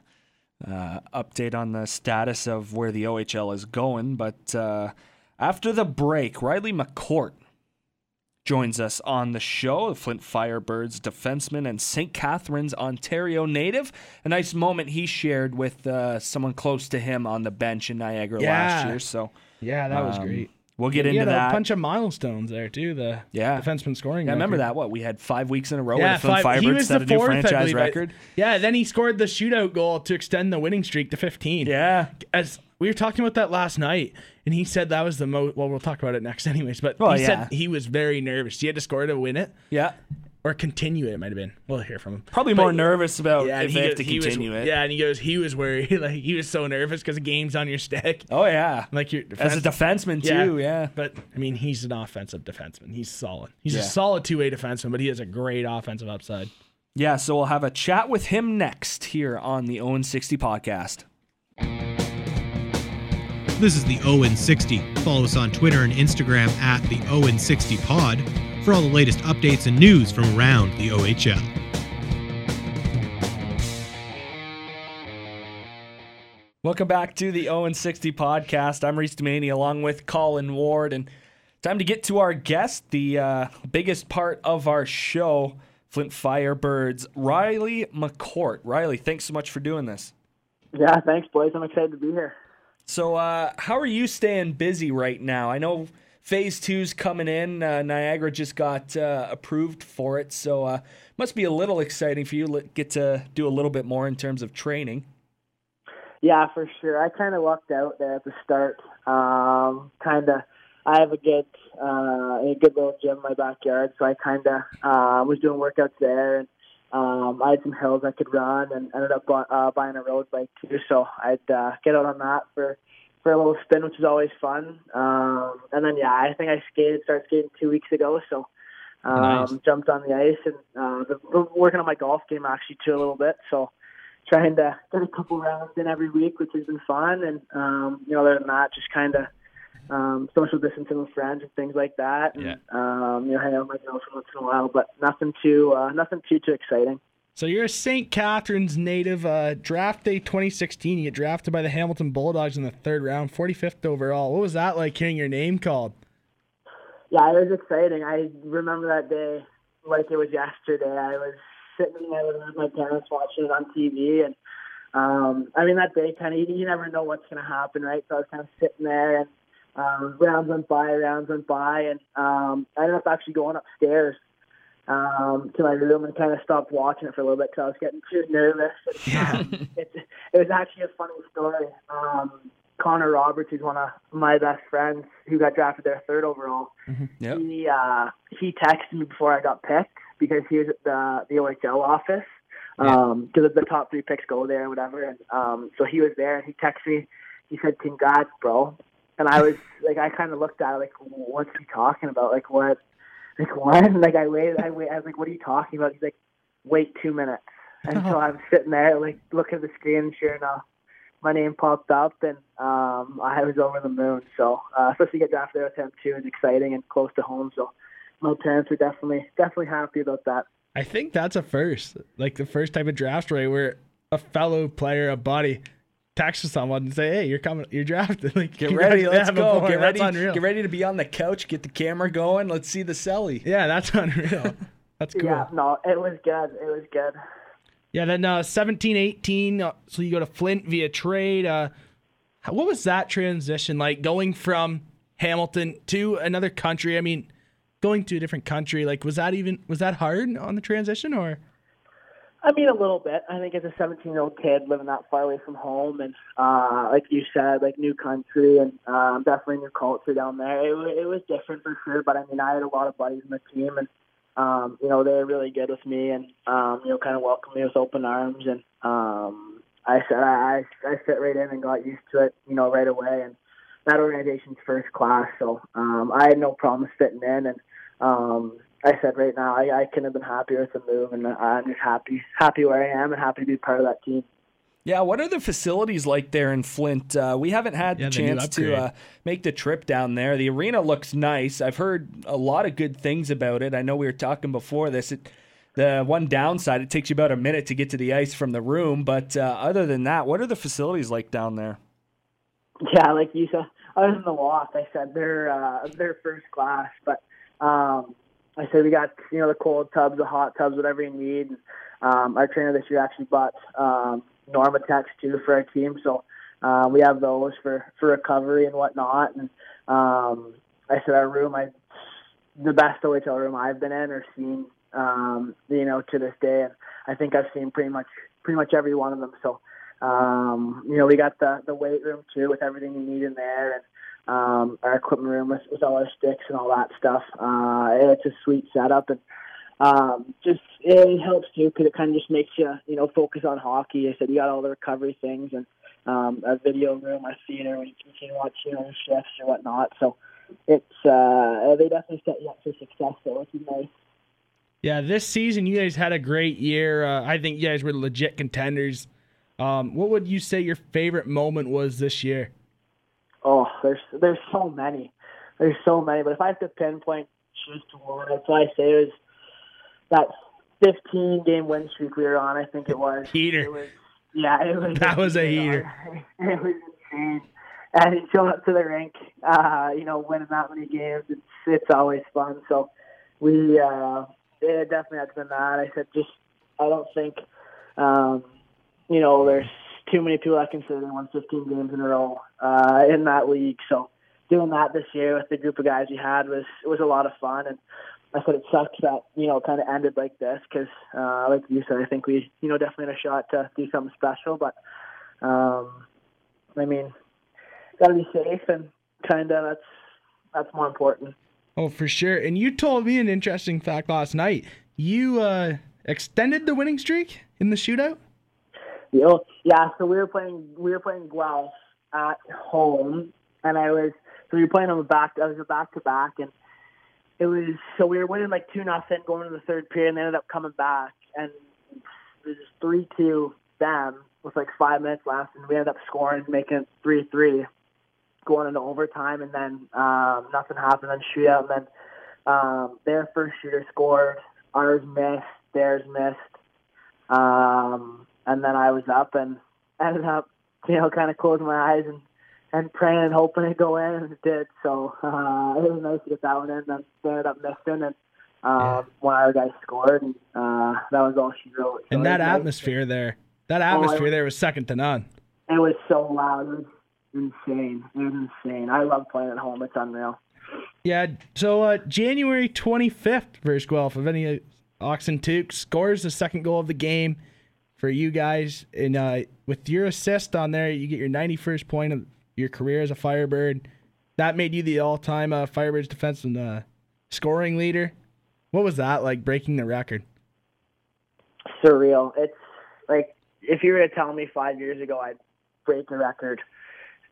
uh, uh, update on the status of where the OHL is going. But uh, after the break, Riley McCourt joins us on the show. The Flint Firebirds defenseman and St. Catharines, Ontario native. A nice moment he shared with uh, someone close to him on the bench in Niagara last year. So. Yeah, that was Um, great. We'll get He into that. a bunch of milestones there too. The Yeah. defenseman scoring. yeah, I remember that. What we had five weeks in a row Yeah, five, he was the a new fourth, franchise believe. record. Yeah, then he scored the shootout goal to extend the winning streak to 15. Yeah, as we were talking about that last night, and he said that was the most. Well, we'll talk about it next, <laughs> anyways. But Well, he yeah. said he was very nervous. He had to score to win it yeah. or continue it. It might have been. We'll hear from him. Probably But- more nervous about Yeah, if they he, have to he was- continue it. Yeah, and he goes, he was worried. <laughs> like he was so nervous because the game's on your stick. Oh yeah. Like your As a defense- defenseman Yeah. too. Yeah. But I mean, he's an offensive defenseman. He's solid. He's Yeah. a solid two way defenseman, but he has a great offensive upside. Yeah, so we'll have a chat with him next here on the Owen 60 podcast. This is the Owen 60. Follow us on Twitter and Instagram at the Owen 60 Pod for all the latest updates and news from around the OHL. Welcome back to the Owen 60 podcast. I'm Reese Demaney along with Colin Ward, and time to get to our guest, the uh, biggest part of our show, Flint Firebirds, Riley McCourt. Riley, thanks so much for doing this. Yeah, thanks, boys. I'm excited to be here. So, uh, how are you staying busy right now? I know Phase Two's coming in. Uh, Niagara just got uh, approved for it, so uh, must be a little exciting for you. to Get to do a little bit more in terms of training. Yeah, for sure. I kind of lucked out there at the start. Um, kind of, I have a good, uh, a good little gym in my backyard, so I kind of uh, was doing workouts there, and um, I had some hills I could run, and ended up bu- uh, buying a road bike too. So I'd uh, get out on that for for a little spin, which is always fun. Um, and then yeah, I think I skated, started skating two weeks ago, so. Um, Nice. Jumped on the ice and uh, the, working on my golf game actually too a little bit. So trying to get a couple rounds in every week, which has been fun. And um, you know, other than that, just kind of um, social distancing with friends and things like that. And, Yeah. Um, you know, hang out with my girlfriend once in a while, but nothing too, uh, nothing too too exciting. So you're a St. Catharines native. Uh, draft day 2016, you get drafted by the Hamilton Bulldogs in the third round, 45th overall. What was that like hearing your name called? Yeah, it was exciting. I remember that day like it was yesterday. I was sitting in my with my parents watching it on TV, and um, I mean that day kind of you, you never know what's going to happen, right? So I was kind of sitting there, and um, rounds went by, rounds went by, and um, I ended up actually going upstairs um, to my room and kind of stopped watching it for a little bit because I was getting too nervous. <laughs> Yeah. it, it was actually a funny story. Um, Connor Roberts, who's one of my best friends, who got drafted there third overall. Yep. He uh, he texted me before I got picked because he was at the the OHL office because the top three picks go there or whatever. And um, so he was there and he texted me. He said, "Congrats, bro." And I was like, I kind of looked at it like, what's he talking about? Like what? Like what? And <laughs> like I waited, I wait, I was like, what are you talking about? He's like, wait two minutes. And so <laughs> I'm sitting there like looking at the screen, sure enough, my name popped up, and um, I was over the moon. So uh, especially to get drafted there with him too is exciting and close to home. So my parents were definitely definitely happy about that. I think that's a first, like the first type of draft story where a fellow player, a buddy, texts someone and say, "Hey, you're coming, you're drafted." <laughs> Like, Get ready, congrats- let's go. Get That's ready, unreal. get ready to be on the couch. Get the camera going. Let's see the celly. Yeah, that's <laughs> unreal. That's cool. Yeah, Yeah, no, it was good. It was good. Yeah, then uh, 17, 18, uh, so you go to Flint via trade. Uh, how- what was that transition like going from Hamilton to another country? I mean, going to a different country, like was that even was that hard on the transition or? I mean, a little bit. I think as a 17 year old kid living that far away from home, and uh, like you said, like new country and um, definitely new culture down there. It, it was different for sure, but I mean, I had a lot of buddies in the team, and um, you know, they were really good with me, and um, you know, kind of welcomed me with open arms, and um, I said I, I I fit right in and got used to it, you know, right away, and that organization's first class, so um, I had no problems fitting in, and um, I said right now I, I couldn't have been happier with the move, and I'm just happy happy where I am and happy to be part of that team. Yeah, what are the facilities like there in Flint? Uh, we haven't had Yeah, the the chance to uh, make the trip down there. The arena looks nice. I've heard a lot of good things about it. I know we were talking before this. It, the one downside, it takes you about a minute to get to the ice from the room. But uh, other than that, what are the facilities like down there? Yeah, like you said, other than the loft, I said they're uh, they're first class. But um, I said we got you know the cold tubs, the hot tubs, whatever you need. And, um, our trainer this year actually bought um, NormaTecs too for our team, so uh, we have those for for recovery and whatnot. And um, I said our room, I the best OHL room I've been in or seen, um, you know, to this day. And I think I've seen pretty much pretty much every one of them. So, um, you know, we got the the weight room too with everything you need in there, and um, our equipment room with, with all our sticks and all that stuff. Uh, it's a sweet setup, and um, just it helps too because it kind of just makes you, you know, focus on hockey. I said you got all the recovery things and um, a video room, a theater where you can watch, you know, shifts or whatnot. So it's uh, they definitely set you up for success though, which is nice. Yeah, this season you guys had a great year. Uh, I think you guys were legit contenders. Um, what would you say your favorite moment was this year? Oh, there's there's so many, there's so many. But if I have to pinpoint just one, I'd probably say it was that 15 game win streak we were on. I think it was. Heater. It was, yeah, it was. <laughs> That was a heater. <laughs> It was insane. And he showed up to the rink, uh, you know, winning that many games. It's it's always fun. So we uh, it definitely has been that. I said just I don't think um, you know there's too many people that consider they won 15 games in a row uh, in that league. So doing that this year with the group of guys we had was was a lot of fun. And I said it sucks that you know kind of ended like this because, uh, like you said, I think we you know definitely had a shot to do something special. But um, I mean, got to be safe and kind of that's that's more important. Oh, for sure. And you told me an interesting fact last night. You uh, extended the winning streak in the shootout. You yeah. So we were playing we were playing Guelph at home, and I was so we were playing on the back. I was a back to back, and it was so we were winning like two nothing going into the third period, and they ended up coming back, and it was three two them with like five minutes left, and we ended up scoring, making it three three, going into overtime, and then um, nothing happened, then shootout, and then um, their first shooter scored, ours missed, theirs missed, um, and then I was up and ended up, you know, kind of closing my eyes and and praying and hoping it go in, and it did. So uh, it was nice to get that one in. Then they ended up missing, and um, Yeah. one of our guys scored, and uh, that was all she wrote. So And that nice. atmosphere there, that I atmosphere was- there was second to none. It was so loud. It was insane. It was insane. I love playing at home. It's unreal. Yeah. So uh, January 25th versus Guelph, if any uh, Oxen Took scores the second goal of the game for you guys, and uh, with your assist on there, you get your 91st point of your career as a Firebird. That made you the all-time uh, Firebirds defense and uh, scoring leader. What was that like breaking the record? Surreal. It's like if you were to tell me five years ago I'd break the record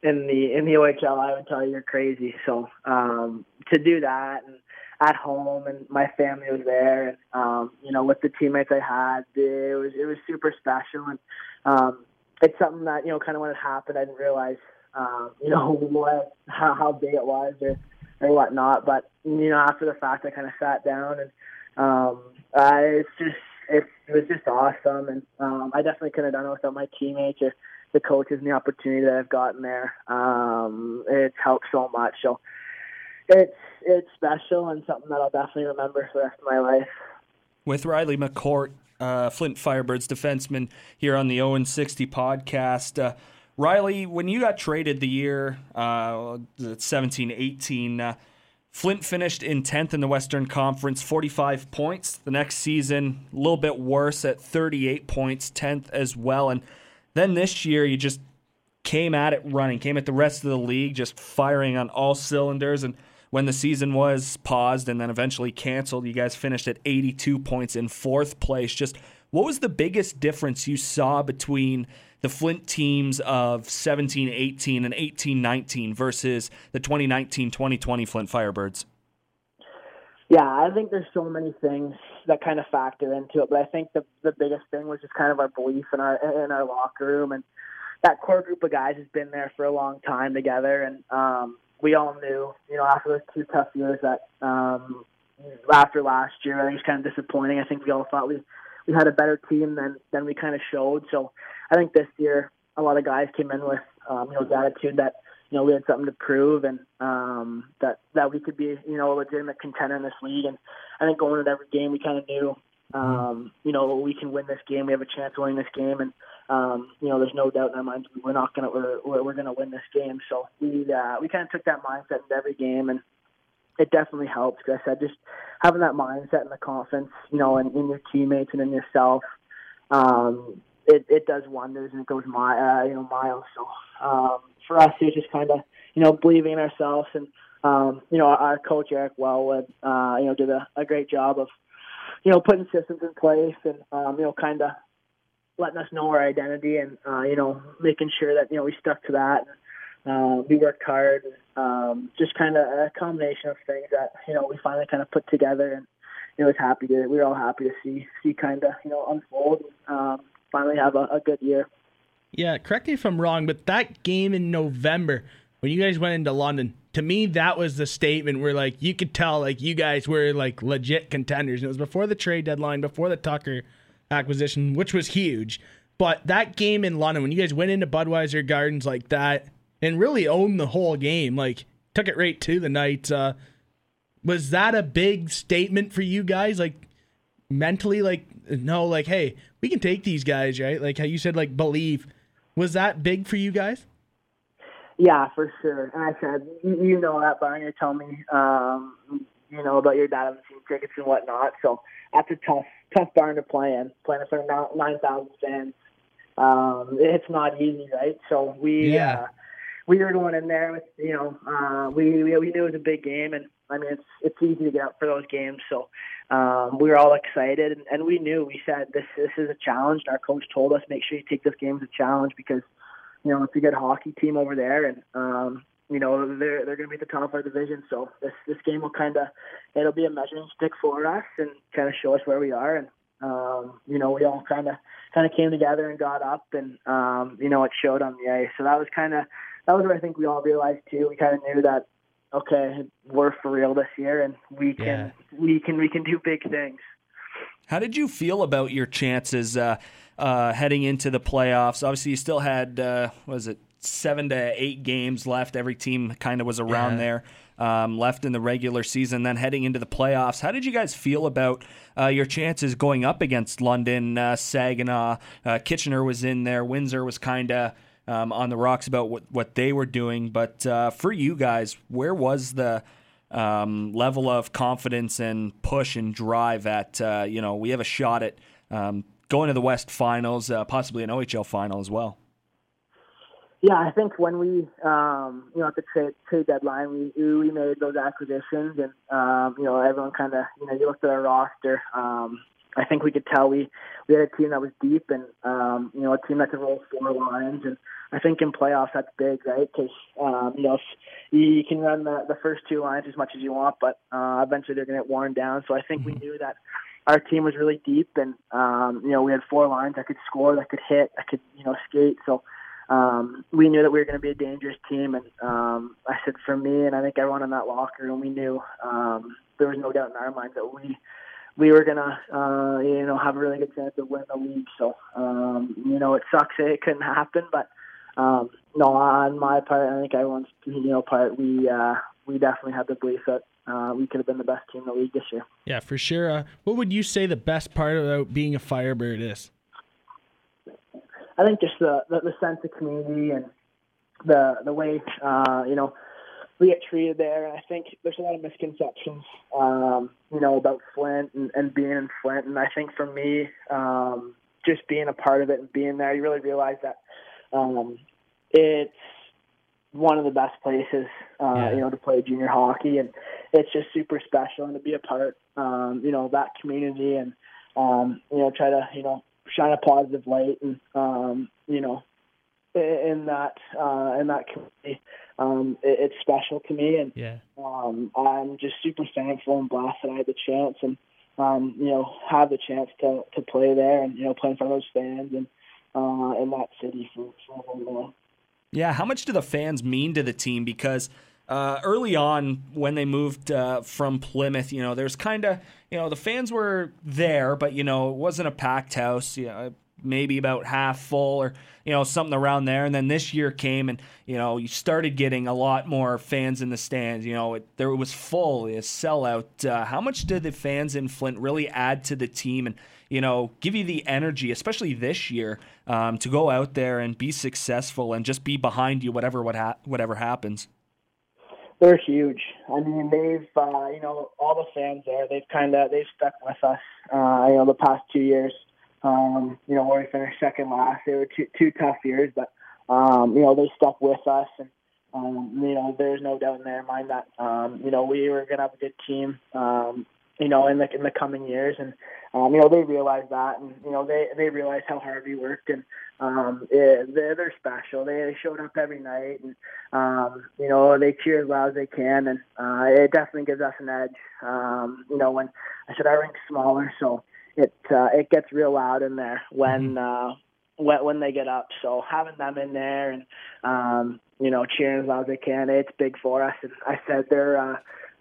in the in the OHL, I would tell you you're crazy. So um, to do that and at home and my family was there and um, you know with the teammates I had, it was it was super special and um, it's something that you know kind of when it happened I didn't realize um, you know <laughs> what how, how big it was or or whatnot. But you know after the fact I kind of sat down and um, uh, it's just it, it was just awesome and um, I definitely couldn't have done it without my teammates or the coaches and the opportunity that I've gotten there. Um, it's helped so much. So it's it's special and something that I'll definitely remember for the rest of my life. with Riley McCourt, uh, Flint Firebirds defenseman here on the Owen 60 podcast. Uh, Riley, when you got traded the year uh, 17 18, uh, Flint finished in 10th in the Western Conference, 45 points. The next season, a little bit worse at 38 points, 10th as well. And then this year, you just came at it running, came at the rest of the league, just firing on all cylinders. And when the season was paused and then eventually canceled, you guys finished at 82 points in fourth place. Just what was the biggest difference you saw between the Flint teams of 17 18 and 18 19 versus the 2019 2020 Flint Firebirds? Yeah, I think there's so many things that kind of factor into it, but I think the the biggest thing was just kind of our belief in our in our locker room and that core group of guys has been there for a long time together, and um, we all knew, you know, after those two tough years that um, after last year, I think it was kind of disappointing. I think we all thought we we had a better team than than we kind of showed. So I think this year a lot of guys came in with um, you know the attitude that you know we had something to prove and um, that that we could be you know a legitimate contender in this league. And I think going into every game, we kind of knew um, you know we can win this game. We have a chance of winning this game, and um, you know there's no doubt in our minds we're not gonna we're we're, gonna win this game. So we uh, we kind of took that mindset into every game and. it definitely helps. Because I said just having that mindset and the confidence, you know, in, in your teammates and in yourself, um, it it does wonders and it goes my uh, you know miles. So um, for us, it's just kind of you know believing in ourselves and um, you know our coach Eric Wellwood, uh, you know, did a, a great job of you know putting systems in place and um, you know kind of letting us know our identity and uh, you know making sure that you know we stuck to that. Uh, we worked hard. Um, just kind of a combination of things that you know we finally kind of put together, and it was happy to. We were all happy to see see kind of you know unfold. And, um, finally have a, a good year. Yeah, correct me if I'm wrong, but that game in November when you guys went into London, to me that was the statement where like you could tell like you guys were like legit contenders. And it was before the trade deadline, before the Tucker acquisition, which was huge. But that game in London, when you guys went into Budweiser Gardens like that and really owned the whole game, like took it right to the night. Uh, was that a big statement for you guys? Like mentally, like no, like hey, we can take these guys, right? Like how you said, like believe. Was that big for you guys? Yeah, for sure. And I said, you know that, Brian. You're telling me, um, you know about your dad having seen tickets and whatnot. So that's a tough, tough barn to play in. Playing in front of nine thousand fans, um, it's not easy, right? So we, yeah. Uh, we were going in there with, you know, uh, we, we we knew it was a big game, and I mean, it's it's easy to get up for those games. So um, we were all excited, and, and we knew. We said this this is a challenge. And our coach told us make sure you take this game as a challenge because you know it's a good hockey team over there, and um, you know they're they're going to be at the top of our division. So this this game will kind of it'll be a measuring stick for us and kind of show us where we are. And um, you know we all kind of kind of came together and got up, and um, you know it showed on the ice. So that was kind of that was what I think we all realized too. We kind of knew that okay, we're for real this year, and we can yeah. we can we can do big things. How did you feel about your chances uh, uh, heading into the playoffs? Obviously, you still had uh, was it seven to eight games left. Every team kind of was around yeah. there. Um, left in the regular season, then heading into the playoffs. How did you guys feel about uh, your chances going up against London, uh, Saginaw? Uh, Kitchener was in there. Windsor was kind of um, on the rocks about what, what they were doing. But uh, for you guys, where was the um, level of confidence and push and drive at, uh, you know, we have a shot at um, going to the West Finals, uh, possibly an OHL final as well? Yeah, I think when we, um, you know, at the trade, trade deadline, we we made those acquisitions, and um, you know, everyone kind of, you know, you looked at our roster. Um, I think we could tell we we had a team that was deep, and um, you know, a team that could roll four lines, and I think in playoffs that's big, right? Because um, you know you can run the, the first two lines as much as you want, but uh, eventually they're going to get worn down. So I think mm-hmm. we knew that our team was really deep, and um, you know we had four lines that could score, that could hit, that could you know skate. So um, we knew that we were going to be a dangerous team, and um, I said for me, and I think everyone in that locker room, we knew um, there was no doubt in our minds that we we were gonna uh, you know have a really good chance of winning the league. So um, you know it sucks that it couldn't happen, but um, no, on my part, I think everyone's you know part. We uh, we definitely had the belief that uh, we could have been the best team in the league this year. Yeah, for sure. Uh, what would you say the best part about being a Firebird is? I think just the, the, the sense of community and the the way uh, you know we get treated there. And I think there's a lot of misconceptions, um, you know, about Flint and, and being in Flint. And I think for me, um, just being a part of it and being there, you really realize that um, it's one of the best places, uh, yeah. you know, to play junior hockey, and it's just super special and to be a part, um, you know, that community and um, you know, try to you know shine a positive light and um, you know, in that uh, in that community. Um, it, it's special to me, and yeah. um, I'm just super thankful and blessed that I had the chance and um, you know have the chance to to play there and you know play in front of those fans and uh, in that city for, for a long Yeah, how much do the fans mean to the team? Because uh, early on, when they moved uh, from Plymouth, you know, there's kind of, you know, the fans were there, but you know, it wasn't a packed house. You know, maybe about half full or you know something around there. And then this year came and you know you started getting a lot more fans in the stands. You know it, there it was full a sellout. Uh, how much did the fans in flint really add to the team and you know give you the energy especially this year um, to go out there and be successful and just be behind you whatever what ha- whatever happens they're huge. I mean, they've uh, you know all the fans there. They've kind of they've stuck with us. Uh, you know, the past two years. Um, you know, where we finished second last. They were two two tough years, but um, you know they stuck with us, and um, you know there's no doubt in their mind that um, you know we were gonna have a good team. Um, you know, in the in the coming years, and um, you know they realize that, and you know they they realize how hard we worked, and um, it, they're they're special. They, they showed up every night, and um, you know they cheer as loud as they can, and uh, it definitely gives us an edge. Um, you know, when I said our rink's smaller, so it uh, it gets real loud in there when uh, when when they get up. So having them in there and um, you know cheering as loud as they can, it's big for us. And I said they're uh,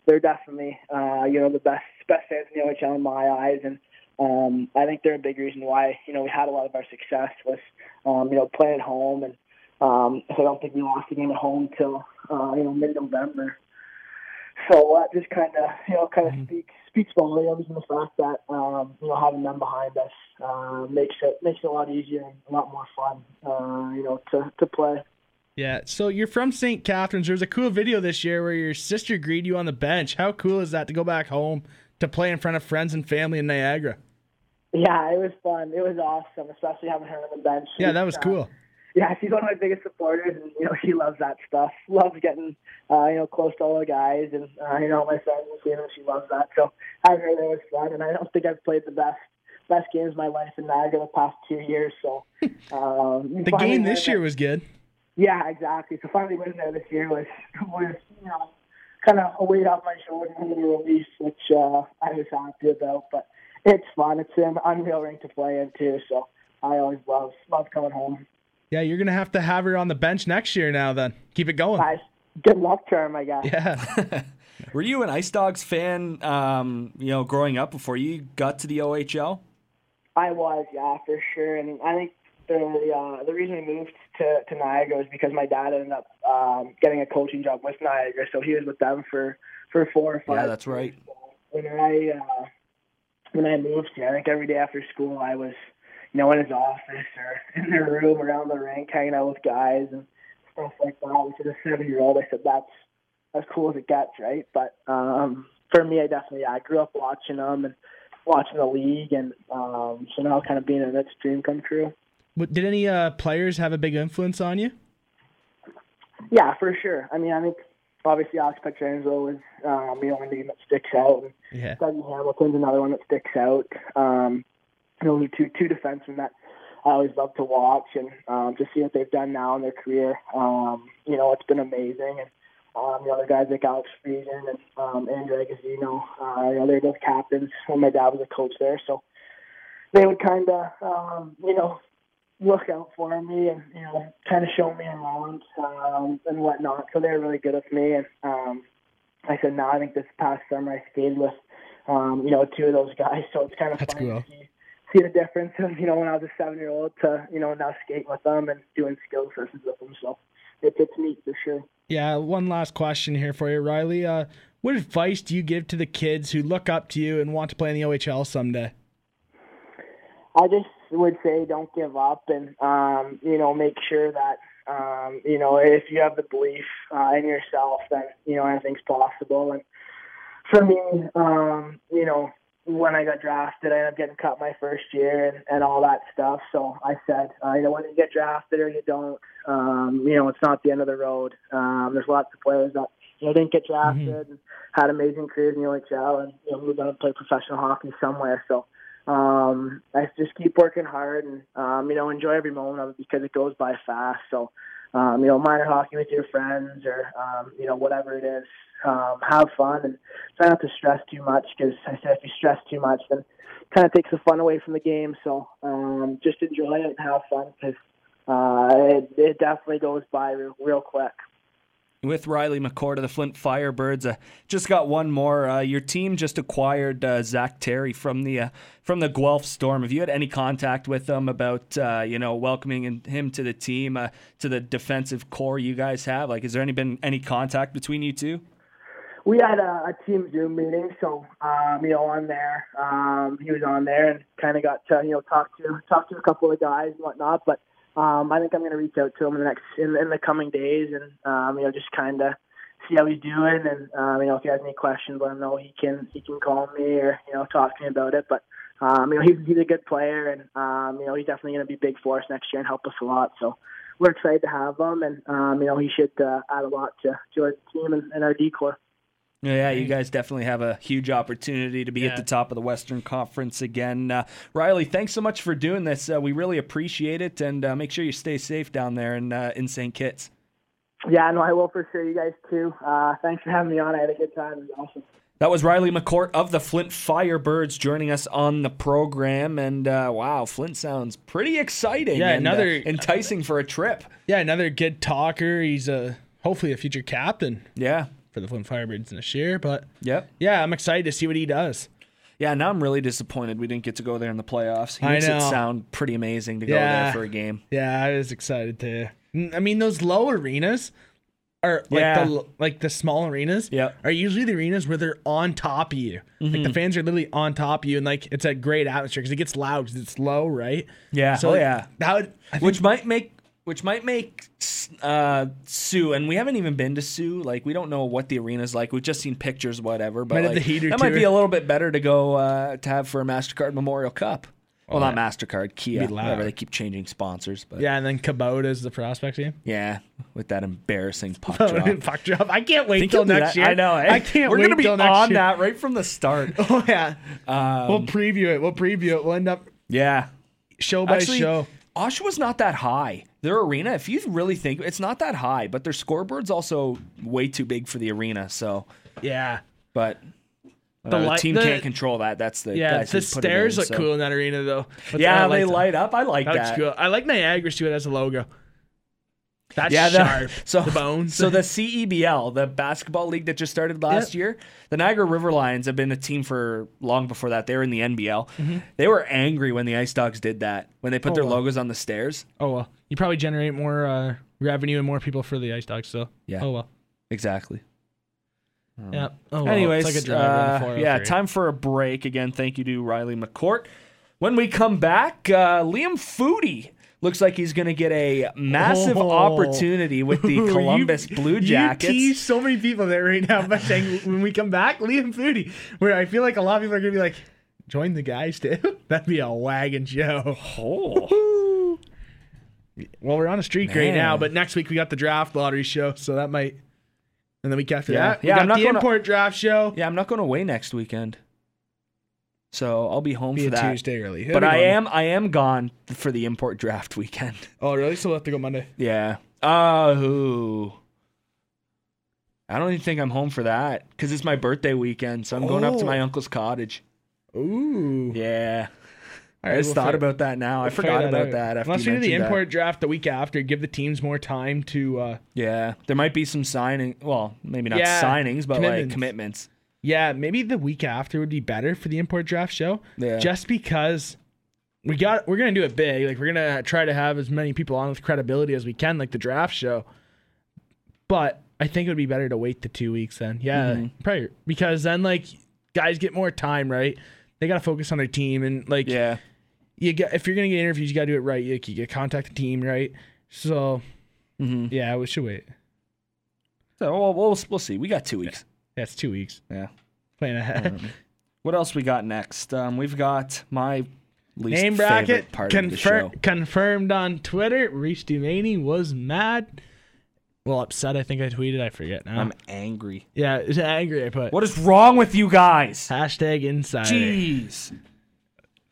they're definitely uh, you know the best best fans in the OHL in my eyes, and um, I think they're a big reason why you know we had a lot of our success was um, you know playing at home, and um, so I don't think we lost a game at home until uh, you know mid November. So that just kind of you know kind of speaks speaks volumes in the fact that um, you know having them behind us uh, makes it makes it a lot easier and a lot more fun uh, you know to to play. Yeah, so you're from St. Catharines. There was a cool video this year where your sister greeted you on the bench. How cool is that to go back home to play in front of friends and family in Niagara? Yeah, it was fun. It was awesome, especially having her on the bench. Yeah, that was Uh, cool. yeah, she's one of my biggest supporters, and you know she loves that stuff. <laughs> Loves getting uh, you know close to all the guys, and uh, you know my friends and seeing them. She loves that. So having her there was fun, and I don't think I've played the best best games of my life in Niagara the past two years. So <laughs> um, The game this year was good. yeah, exactly. So finally winning there this year was <laughs> was you know kind of a weight off my shoulders and a release, which uh, I was happy about. But it's fun. It's an unreal rink to play in too. So I always love love coming home. Yeah, you're gonna have to have her on the bench next year now. Then keep it going. Guys, good luck to him, I guess. Yeah, <laughs> <laughs> Were you an Ice Dogs fan, um, you know, growing up before you got to the OHL? I was, yeah, for sure. And I think the uh, the reason we moved to, to Niagara was because my dad ended up um, getting a coaching job with Niagara, so he was with them for for four or five. Yeah, that's right. when I uh, when I moved here, I think every day after school I was, you know, in his office or <laughs> in their room around the rink, hanging out with guys and stuff like that. Which as a seven year old, I said that's as cool as it gets, right? But um, for me, I definitely yeah, I grew up watching them and watching the league, and um, so now kind of being in its dream come true. Did any uh, players have a big influence on you? Yeah, for sure. I mean, I think obviously Alex Pietrangelo is um, you know name that sticks out. And Yeah, Dougie Hamilton's another one that sticks out. Um, those are two two defensemen that I always love to watch and um, to see what they've done now in their career. Um, you know, it's been amazing. And um, the other guys like Alex Friesen and um, Andrew Agozzino, uh, you know, they're both captains when my dad was a coach there. So they would kind of, um, you know, look out for me and, you know, kind of show me around um, and whatnot. So they're really good with me. And um, I said, now I think this past summer I skated with, um, you know, two of those guys. <laughs> So it's kind of That's funny cool. to see, see the difference of, you know, when I was a seven year old to, you know, now skating with them and doing skill sessions with them. So it's, it's neat for sure. yeah. One last question here for you, Riley. Uh, what advice do you give to the kids who look up to you and want to play in the OHL someday? I just would say don't give up and um, you know make sure that um, you know if you have the belief uh, in yourself that you know anything's possible. And for me, um, you know when I got drafted, I ended up getting cut my first year and, and all that stuff. So I said, uh, you know, when you get drafted or you don't, um, you know, it's not the end of the road. Um, there's lots of players that you know didn't get drafted and had amazing careers in the OHL and you know moved on to play professional hockey somewhere. So um, I just keep working hard and um, you know enjoy every moment of it because it goes by fast. So um, you know minor hockey with your friends or um, you know whatever it is, um, have fun and try not to stress too much because I said if you stress too much then it kind of takes the fun away from the game. So um, just enjoy it and have fun because uh, it, it definitely goes by real, real quick. With Riley McCourt of the Flint Firebirds. Uh, just got one more. Uh, your team just acquired uh, Zach Terry from the uh, from the Guelph Storm. Have you had any contact with them about uh, you know welcoming him to the team uh, to the defensive core you guys have? Like, has there any been any contact between you two? we had a, a team Zoom meeting, so um, you know, on there, um, he was on there and kind of got to you know talk to talk to a couple of guys and whatnot. But um, I think I'm going to reach out to him in the next in, in the coming days and um, you know just kind of see how he's doing, and um, you know if he has any questions, let him know he can he can call me or you know talk to me about it. But um, you know he's he's a good player, and um, you know he's definitely going to be big for us next year and help us a lot. So we're excited to have him, and um, you know he should uh, add a lot to to our team and, and our decor. Yeah, you guys definitely have a huge opportunity to be Yeah. at the top of the Western Conference again. Uh, Riley, thanks so much for doing this. Uh, we really appreciate it, and uh, make sure you stay safe down there in uh, in St. Kitts. Yeah, no, I will for sure. You guys too. Uh, thanks for having me on. I had a good time. It was awesome. That was Riley McCourt of the Flint Firebirds joining us on the program, and uh, wow, Flint sounds pretty exciting. Yeah, and, uh, another- enticing for a trip. Yeah, another good talker. He's a hopefully a future captain Yeah. For the Flint Firebirds in this year. But Yep. yeah, I'm excited to see what he does. Yeah, now I'm really disappointed we didn't get to go there in the playoffs. He I makes it sound pretty amazing to go there for a game. Yeah, I was excited to. I mean, those low arenas are like Yeah. the like the small arenas. Yep. are usually the arenas where they're on top of you. Like the mm-hmm. fans are literally on top of you, and like it's a great atmosphere because it gets loud because it's low, right? Yeah. So oh yeah. that would think- which might make which might make uh, Soo, and we haven't even been to Soo. Like we don't know what the arena's like. We've just seen pictures, whatever. But like, that might be a little bit better to go uh, to have for a Mastercard Memorial Cup. Well, not Mastercard, Kia, whatever. They keep changing sponsors, but yeah, and then Kubota is the prospect team. yeah, with that embarrassing <laughs> puck drop. Fuck drop! I can't wait till next year. I know. eh? I can't. We're gonna be on year. that right from the start. <laughs> Oh yeah, Um, we'll preview it. We'll preview it. We'll end up yeah, show by Actually, show. Oshawa's not that high. Their arena, if you really think it's not that high, but their scoreboard's also way too big for the arena. So, Yeah, but The the light- team the- can't control that. That's the yeah. The who put it stairs in, look so- cool in that arena though. But Yeah, they light up. I like That that. cool. I like Niagara's too. It has a logo. That's Yeah, the, sharp. <laughs> so the bones. So the CEBL, the basketball league that just started last Yep. year, the Niagara River Lions have been a team for long before that. They were in the NBL. Mm-hmm. They were angry when the Ice Dogs did that when they put Oh, their wow. logos on the stairs. oh well, you probably generate more uh, revenue and more people for the ice dogs. So Yeah. Oh well. Exactly. Yeah. Oh well. Anyways, it's like a driver on the uh, yeah, time for a break. Again, thank you to Riley McCourt. When we come back, uh, Liam Foudy looks like he's going to get a massive Oh. opportunity with the <laughs> Columbus you, Blue Jackets. You tease so many people there right now by saying when we come back, Liam Foudy. Where I feel like a lot of people are gonna be like, join the guys too. <laughs> That'd be a wagon show. oh. <laughs> Well, we're on a streak right now, but next week we got the draft lottery show, so that might. And the week after Yeah. that, we Yeah, got I'm not the gonna- import draft show. Yeah, I'm not going away next weekend, so I'll be home Be for that. Tuesday early, But I am I am gone for the import draft <laughs> weekend. Oh, really? So we'll have to go Monday. Yeah. Oh. I don't even think I'm home for that because it's my birthday weekend, so I'm going up to Oh. my uncle's cottage. Ooh. Yeah. All I right, just we'll thought figure- about that now. I we'll forgot figure about out. that after Unless you we do the mentioned that. import draft the week after, give the teams more time to. uh Yeah, there might be some signing. Well, maybe not Yeah, signings, but like commitments. Yeah, maybe the week after would be better for the import draft show. Yeah. Just because we got we're gonna do it big. Like we're gonna try to have as many people on with credibility as we can, like the draft show. But I think it would be better to wait the two weeks then. Yeah. Mm-hmm. Probably because then like guys get more time, right? They gotta focus on their team and like Yeah. you get if you're gonna get interviews, you gotta do it right. You, you gotta contact the team, right? So hmm yeah, we should wait. So we'll, we'll we'll see. We got two weeks. That's two weeks. Yeah. Playing ahead. Um, what else we got next? Um, we've got my least Name favorite bracket part of the show. confirmed on Twitter. Reese Dumaney was mad. Well, upset. I think I tweeted. I forget now. I'm angry. yeah, it's angry. I put What is wrong with you guys? hashtag insider. Jeez.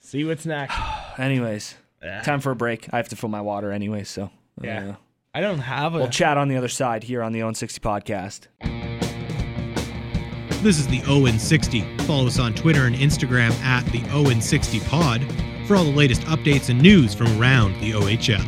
See what's next. <sighs> Anyways, Yeah. time for a break. I have to fill my water anyway, so uh, Yeah. I don't have a. we'll chat on the other side here on the Own 60 podcast. This is the Owen 60. Follow us on Twitter and Instagram at the Owen 60 Pod for all the latest updates and news from around the OHL.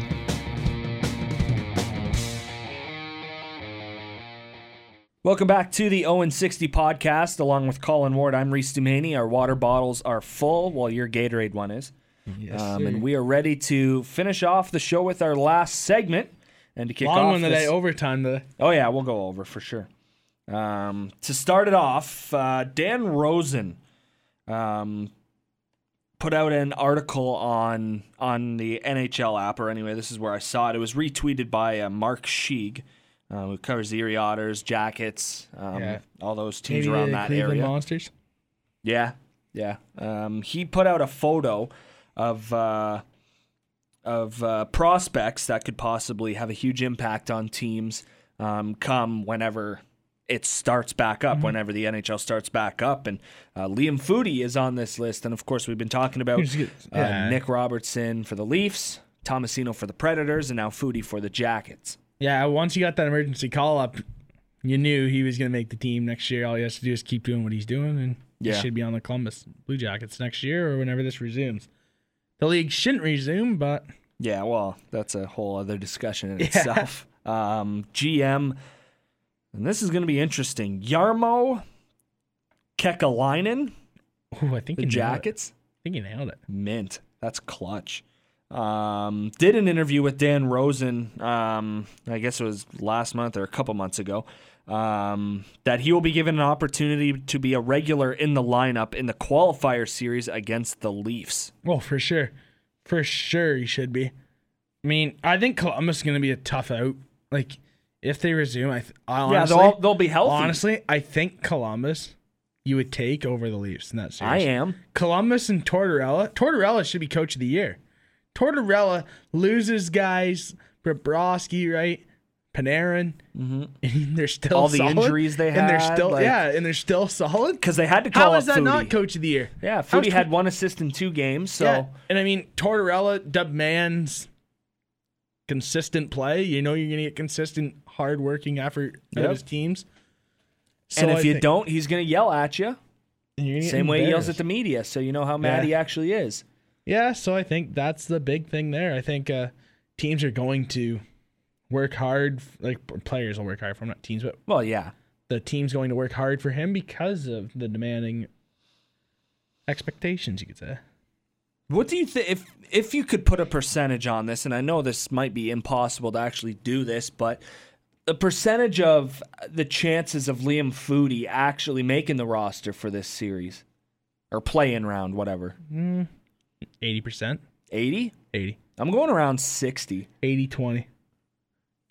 Welcome back to the Owen 60 podcast. Along with Colin Ward, I'm Reese Dumaney. Our water bottles are full, while your Gatorade one is. Yes, Um, and we are ready to finish off the show with our last segment. And to kick long off one this, today. Overtime The Oh yeah, we'll go over for sure. Um, to start it off, uh, Dan Rosen um, put out an article on on the NHL app, or anyway, this is where I saw it. It was retweeted by uh, Mark Scheig. Uh, it covers the Erie Otters, Jackets, um, Yeah. all those teams Maybe around that Cleveland area. Monsters. Yeah, yeah. Um, he put out a photo of uh, of uh, prospects that could possibly have a huge impact on teams um, come whenever it starts back Mm-hmm. up, whenever the NHL starts back up. And uh, Liam Foudy is on this list, and of course we've been talking about uh, Yeah. Nick Robertson for the Leafs, Tomasino for the Predators, and now Foudy for the Jackets. Yeah, once you got that emergency call up, you knew he was going to make the team next year. All he has to do is keep doing what he's doing, and Yeah. he should be on the Columbus Blue Jackets next year or whenever this resumes. The league shouldn't resume, but Yeah, well, that's a whole other discussion in <laughs> Yeah. itself. Um, GM, and this is going to be interesting. Jarmo Kekalainen, ooh, I think the he nailed it. Jackets, I think he nailed it. mint. That's clutch. Um, did an interview with Dan Rosen. Um, I guess it was last month or a couple months ago. Um, that he will be given an opportunity to be a regular in the lineup in the qualifier series against the Leafs. Well, for sure, for sure he should be. I mean, I think Columbus is going to be a tough out. Like if they resume, I, th- I honestly, yeah, they'll they'll be healthy. honestly, I think Columbus you would take over the Leafs in that series. I am. Columbus and Tortorella. Tortorella should be coach of the year. Tortorella loses guys, Bobrovsky, right? Panarin, mm-hmm. <laughs> and they're still All the solid. injuries they and they're had, still like- yeah, and they're still solid. because they had to call How is that Foudy. not coach of the year? Yeah, Foudy had one assist in two games, so Yeah, and I mean Tortorella demands consistent play. You know you're gonna get consistent, hard-working effort out of his teams. and if I you think- don't, he's gonna yell at you. Same way he yells at the media, so you know how mad Yeah. he actually is. Yeah, so I think that's the big thing there. I think uh, teams are going to work hard. Like players will work hard for him, not teams, but Well, yeah, the team's going to work hard for him because of the demanding expectations. You could say. What do you think if if you could put a percentage on this? And I know this might be impossible to actually do this, but the percentage of the chances of Liam Foudy actually making the roster for this series or playing round, whatever, mm. Eighty percent, 80? 80, I'm going around 60. 80, 20.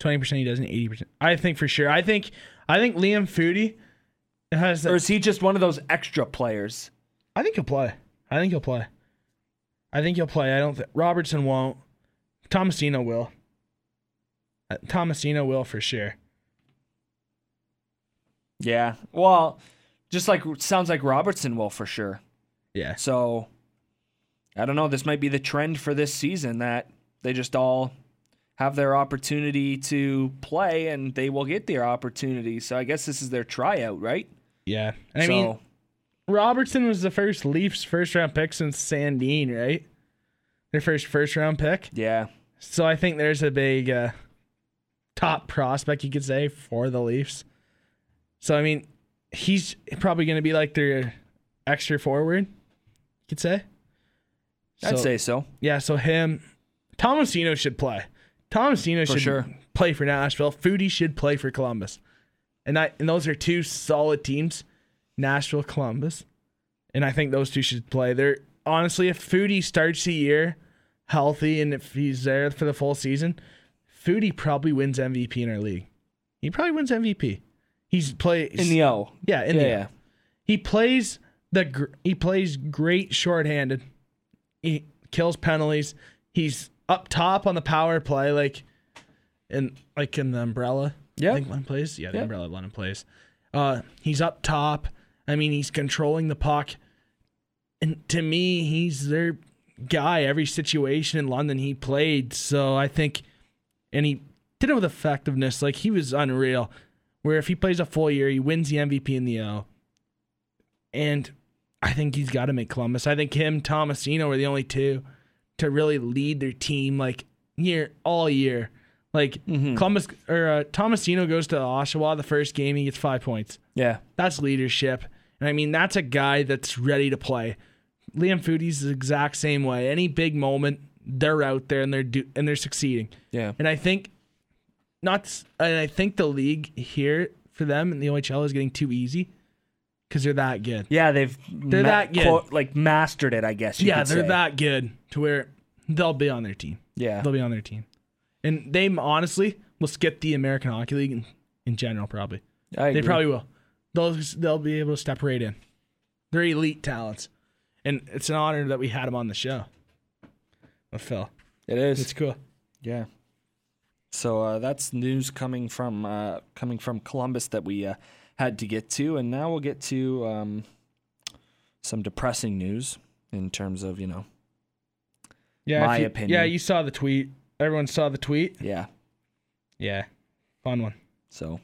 20 percent he doesn't. Eighty percent. I think for sure. I think. I think Liam Foudy has. Or is he just one of those extra players? I think he'll play. I think he'll play. I think he'll play. I don't think Robertson won't. Tomasino will. Uh, Tomasino will for sure. Yeah. Well, just like sounds like Robertson will for sure. Yeah. So I don't know. This might be the trend for this season that they just all have their opportunity to play and they will get their opportunity. So I guess this is their tryout, right? Yeah. And I so, mean, Robertson was the first Leafs first round pick since Sandin, right? Their first first round pick. yeah. So I think there's a big uh, top prospect you could say for the Leafs. So I mean, he's probably going to be like their extra forward. You could say. I'd say so. Yeah, so him, Tomasino should play. Tomasino should sure. play for Nashville. Foudy should play for Columbus, and I and those are two solid teams, Nashville, Columbus, and I think those two should play. They're honestly, if Foudy starts the year healthy and if he's there for the full season, Foudy probably wins MVP in our league. He probably wins MVP. He's plays In the O. yeah in yeah, the yeah. he plays the gr- he plays great shorthanded. He kills penalties. He's up top on the power play, like in like in the umbrella. Yeah. I think Lennon plays. Yeah, the umbrella Lennon plays. Uh, he's up top. I mean, he's controlling the puck, and to me, he's their guy. Every situation in London he played, so I think, and he did it with effectiveness. Like he was unreal. Where if he plays a full year, he wins the MVP in the O. And I think he's got to make Columbus. I think him, Tomasino are the only two to really lead their team like year all year. Like Columbus or uh, Tomasino goes to Oshawa the first game, he gets five points. Yeah. That's leadership, and I mean that's a guy that's ready to play. Liam Foudy's the exact same way. Any big moment, they're out there and they're do- and they're succeeding. Yeah. And I think not and I think the league here for them in the OHL is getting too easy because they're that good. Yeah, they've They're that good. quote, like mastered it, I guess. You yeah, they're say. that good to where they'll be on their team. Yeah. They'll be on their team. And they honestly will skip the American Hockey League in, in general. Probably they probably will. They'll they'll be able to step right in. They're elite talents, and it's an honor that we had them on the show. With Phil, it is. it's cool. Yeah. So uh, that's news coming from uh, coming from Columbus that we uh, had to get to, and now we'll get to um, some depressing news in terms of you know Yeah, My you- opinion. Yeah, you saw the tweet. Everyone saw the tweet. yeah. Yeah, fun one. So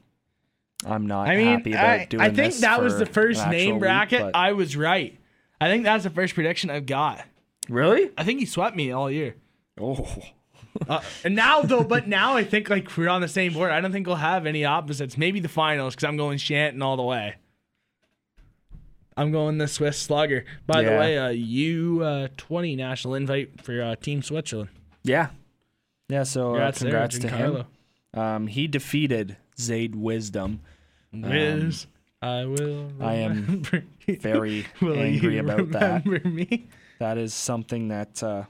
I'm not I mean, happy about I, doing I think this that was the first name bracket. but- I was right. I think that's the first prediction I've got. really? I think he swept me all year. Oh, Uh, and now though, but now I think like we're on the same board. I don't think we'll have any opposites. Maybe the finals because I'm going Chanton all the way. I'm going the Swiss Slugger. By the way, uh, U uh, twenty national invite for uh, Team Switzerland. yeah, yeah. So uh, Congrats, there, congrats to him. Um, he defeated Zayde Wisdom. Wiz, I will. I am. Very <laughs> angry about that. me? That is something that, uh,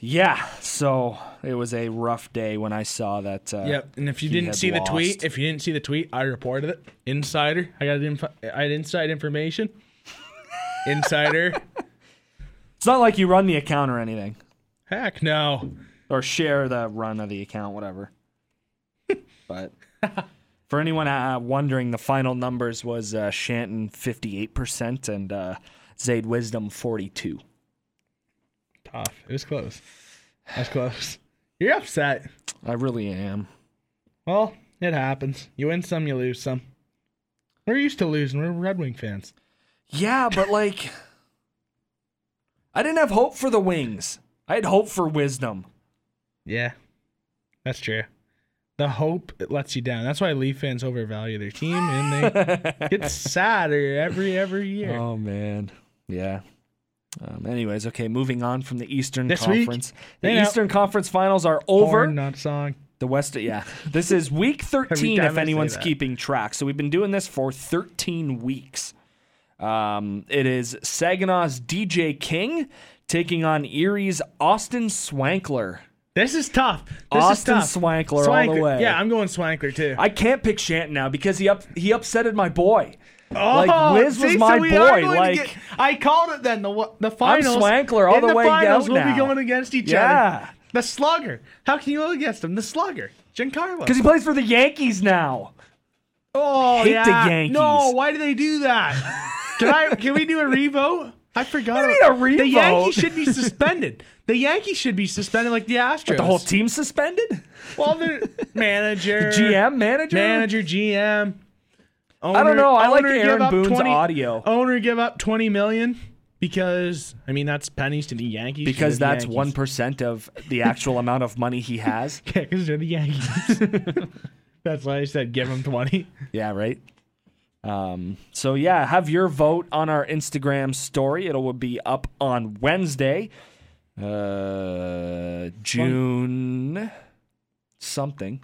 yeah. So it was a rough day when I saw that. Uh, Yep. And if you didn't see the tweet, if you didn't see the tweet, I reported it. Insider. I got inf- I had inside information. Insider. <laughs> It's not like you run the account or anything, Heck no. Or share the run of the account, whatever. <laughs> but for anyone uh, wondering, the final numbers was uh, Chanton fifty eight percent and uh, Zayde Wisdom forty two. Tough. It was close. That's close. You're upset. I really am. Well, it happens. You win some, you lose some. We're used to losing. We're Red Wing fans. Yeah, but <laughs> like, I didn't have hope for the Wings. I had hope for Wisdom. Yeah. That's true. The hope it lets you down. That's why Leaf fans overvalue their team and they <laughs> get sadder every every year. Oh man, yeah. Um, anyways, okay, moving on from the Eastern This week, Conference. The they know- Eastern Conference Finals are over. Porn, not song. The West, yeah. This is week <laughs> 13 if anyone's keeping track. So we've been doing this for 13 weeks. Um, it is Saginaw's DJ King taking on Erie's Austin Swankler. This is tough. This Austin is tough. Swankler all the way. Yeah, I'm going Swankler too. I can't pick Chanton now because he up he upsetted my boy. Oh, like Wiz was my so boy. Like get- I called it then. The the finals. I'm Swankler all the the way finals, we'll now. be going against each Yeah. other. The Slugger. How can you go against him? The Slugger. Giancarlo. because he plays for the Yankees now. oh, hate yeah. the Yankees. No, why do they do that? Can I? Can we do a revote? I forgot. <laughs> you about- mean a The? Yankees should be suspended. <laughs> The Yankees should be suspended like the Astros. The whole team suspended. Well, the <laughs> manager, the GM manager. manager, GM. I don't know. I like owner Aaron Boone's audio. Owner give up twenty million because I mean that's pennies to the Yankees because that's one percent of the <laughs> actual amount of money he has. <laughs> Yeah, because they're the Yankees. that's why I said give them twenty. Yeah, right. Um, so yeah, have your vote on our Instagram story. It'll be up on Wednesday, uh, June something.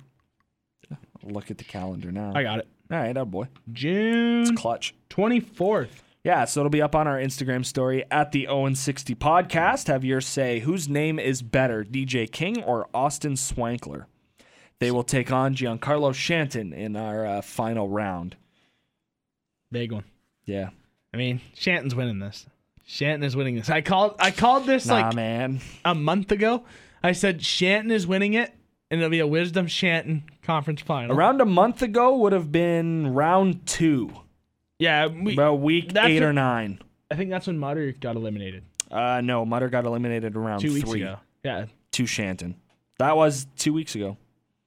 I'll look at the calendar now. I got it. All right, oh boy, June clutch. twenty fourth. Yeah, so it'll be up on our Instagram story at the Owen 60 podcast. Have your say whose name is better, DJ King or Austin Swankler? They will take on Giancarlo Chanton in our uh, final round. Big one. Yeah. I mean, Chanton's winning this. Chanton is winning this. I called. I called this Nah, like man. a month ago. I said Chanton is winning it, and it'll be a Wisdom Chanton conference final. Around a month ago would have been round two, yeah, we, about week eight or nine. I think that's when Mutter got eliminated Uh, no, Mutter got eliminated around two weeks three ago. Yeah, to Chanton. That was two weeks ago.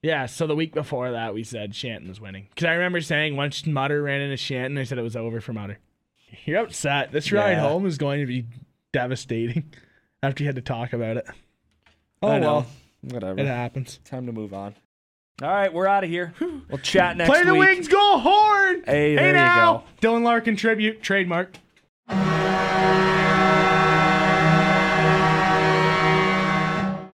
yeah. So the week before that, we said Chanton was winning because I remember saying once Mutter ran into Chanton, I said it was over for Mutter. You're upset. This ride Yeah. home is going to be devastating <laughs> after you had to talk about it. Oh I know. well, Whatever. it happens. Time to move on. All right, we're out of here. We'll chat next Play the week. wings, go horn. Hey, there you now. go. Dylan Larkin tribute trademark.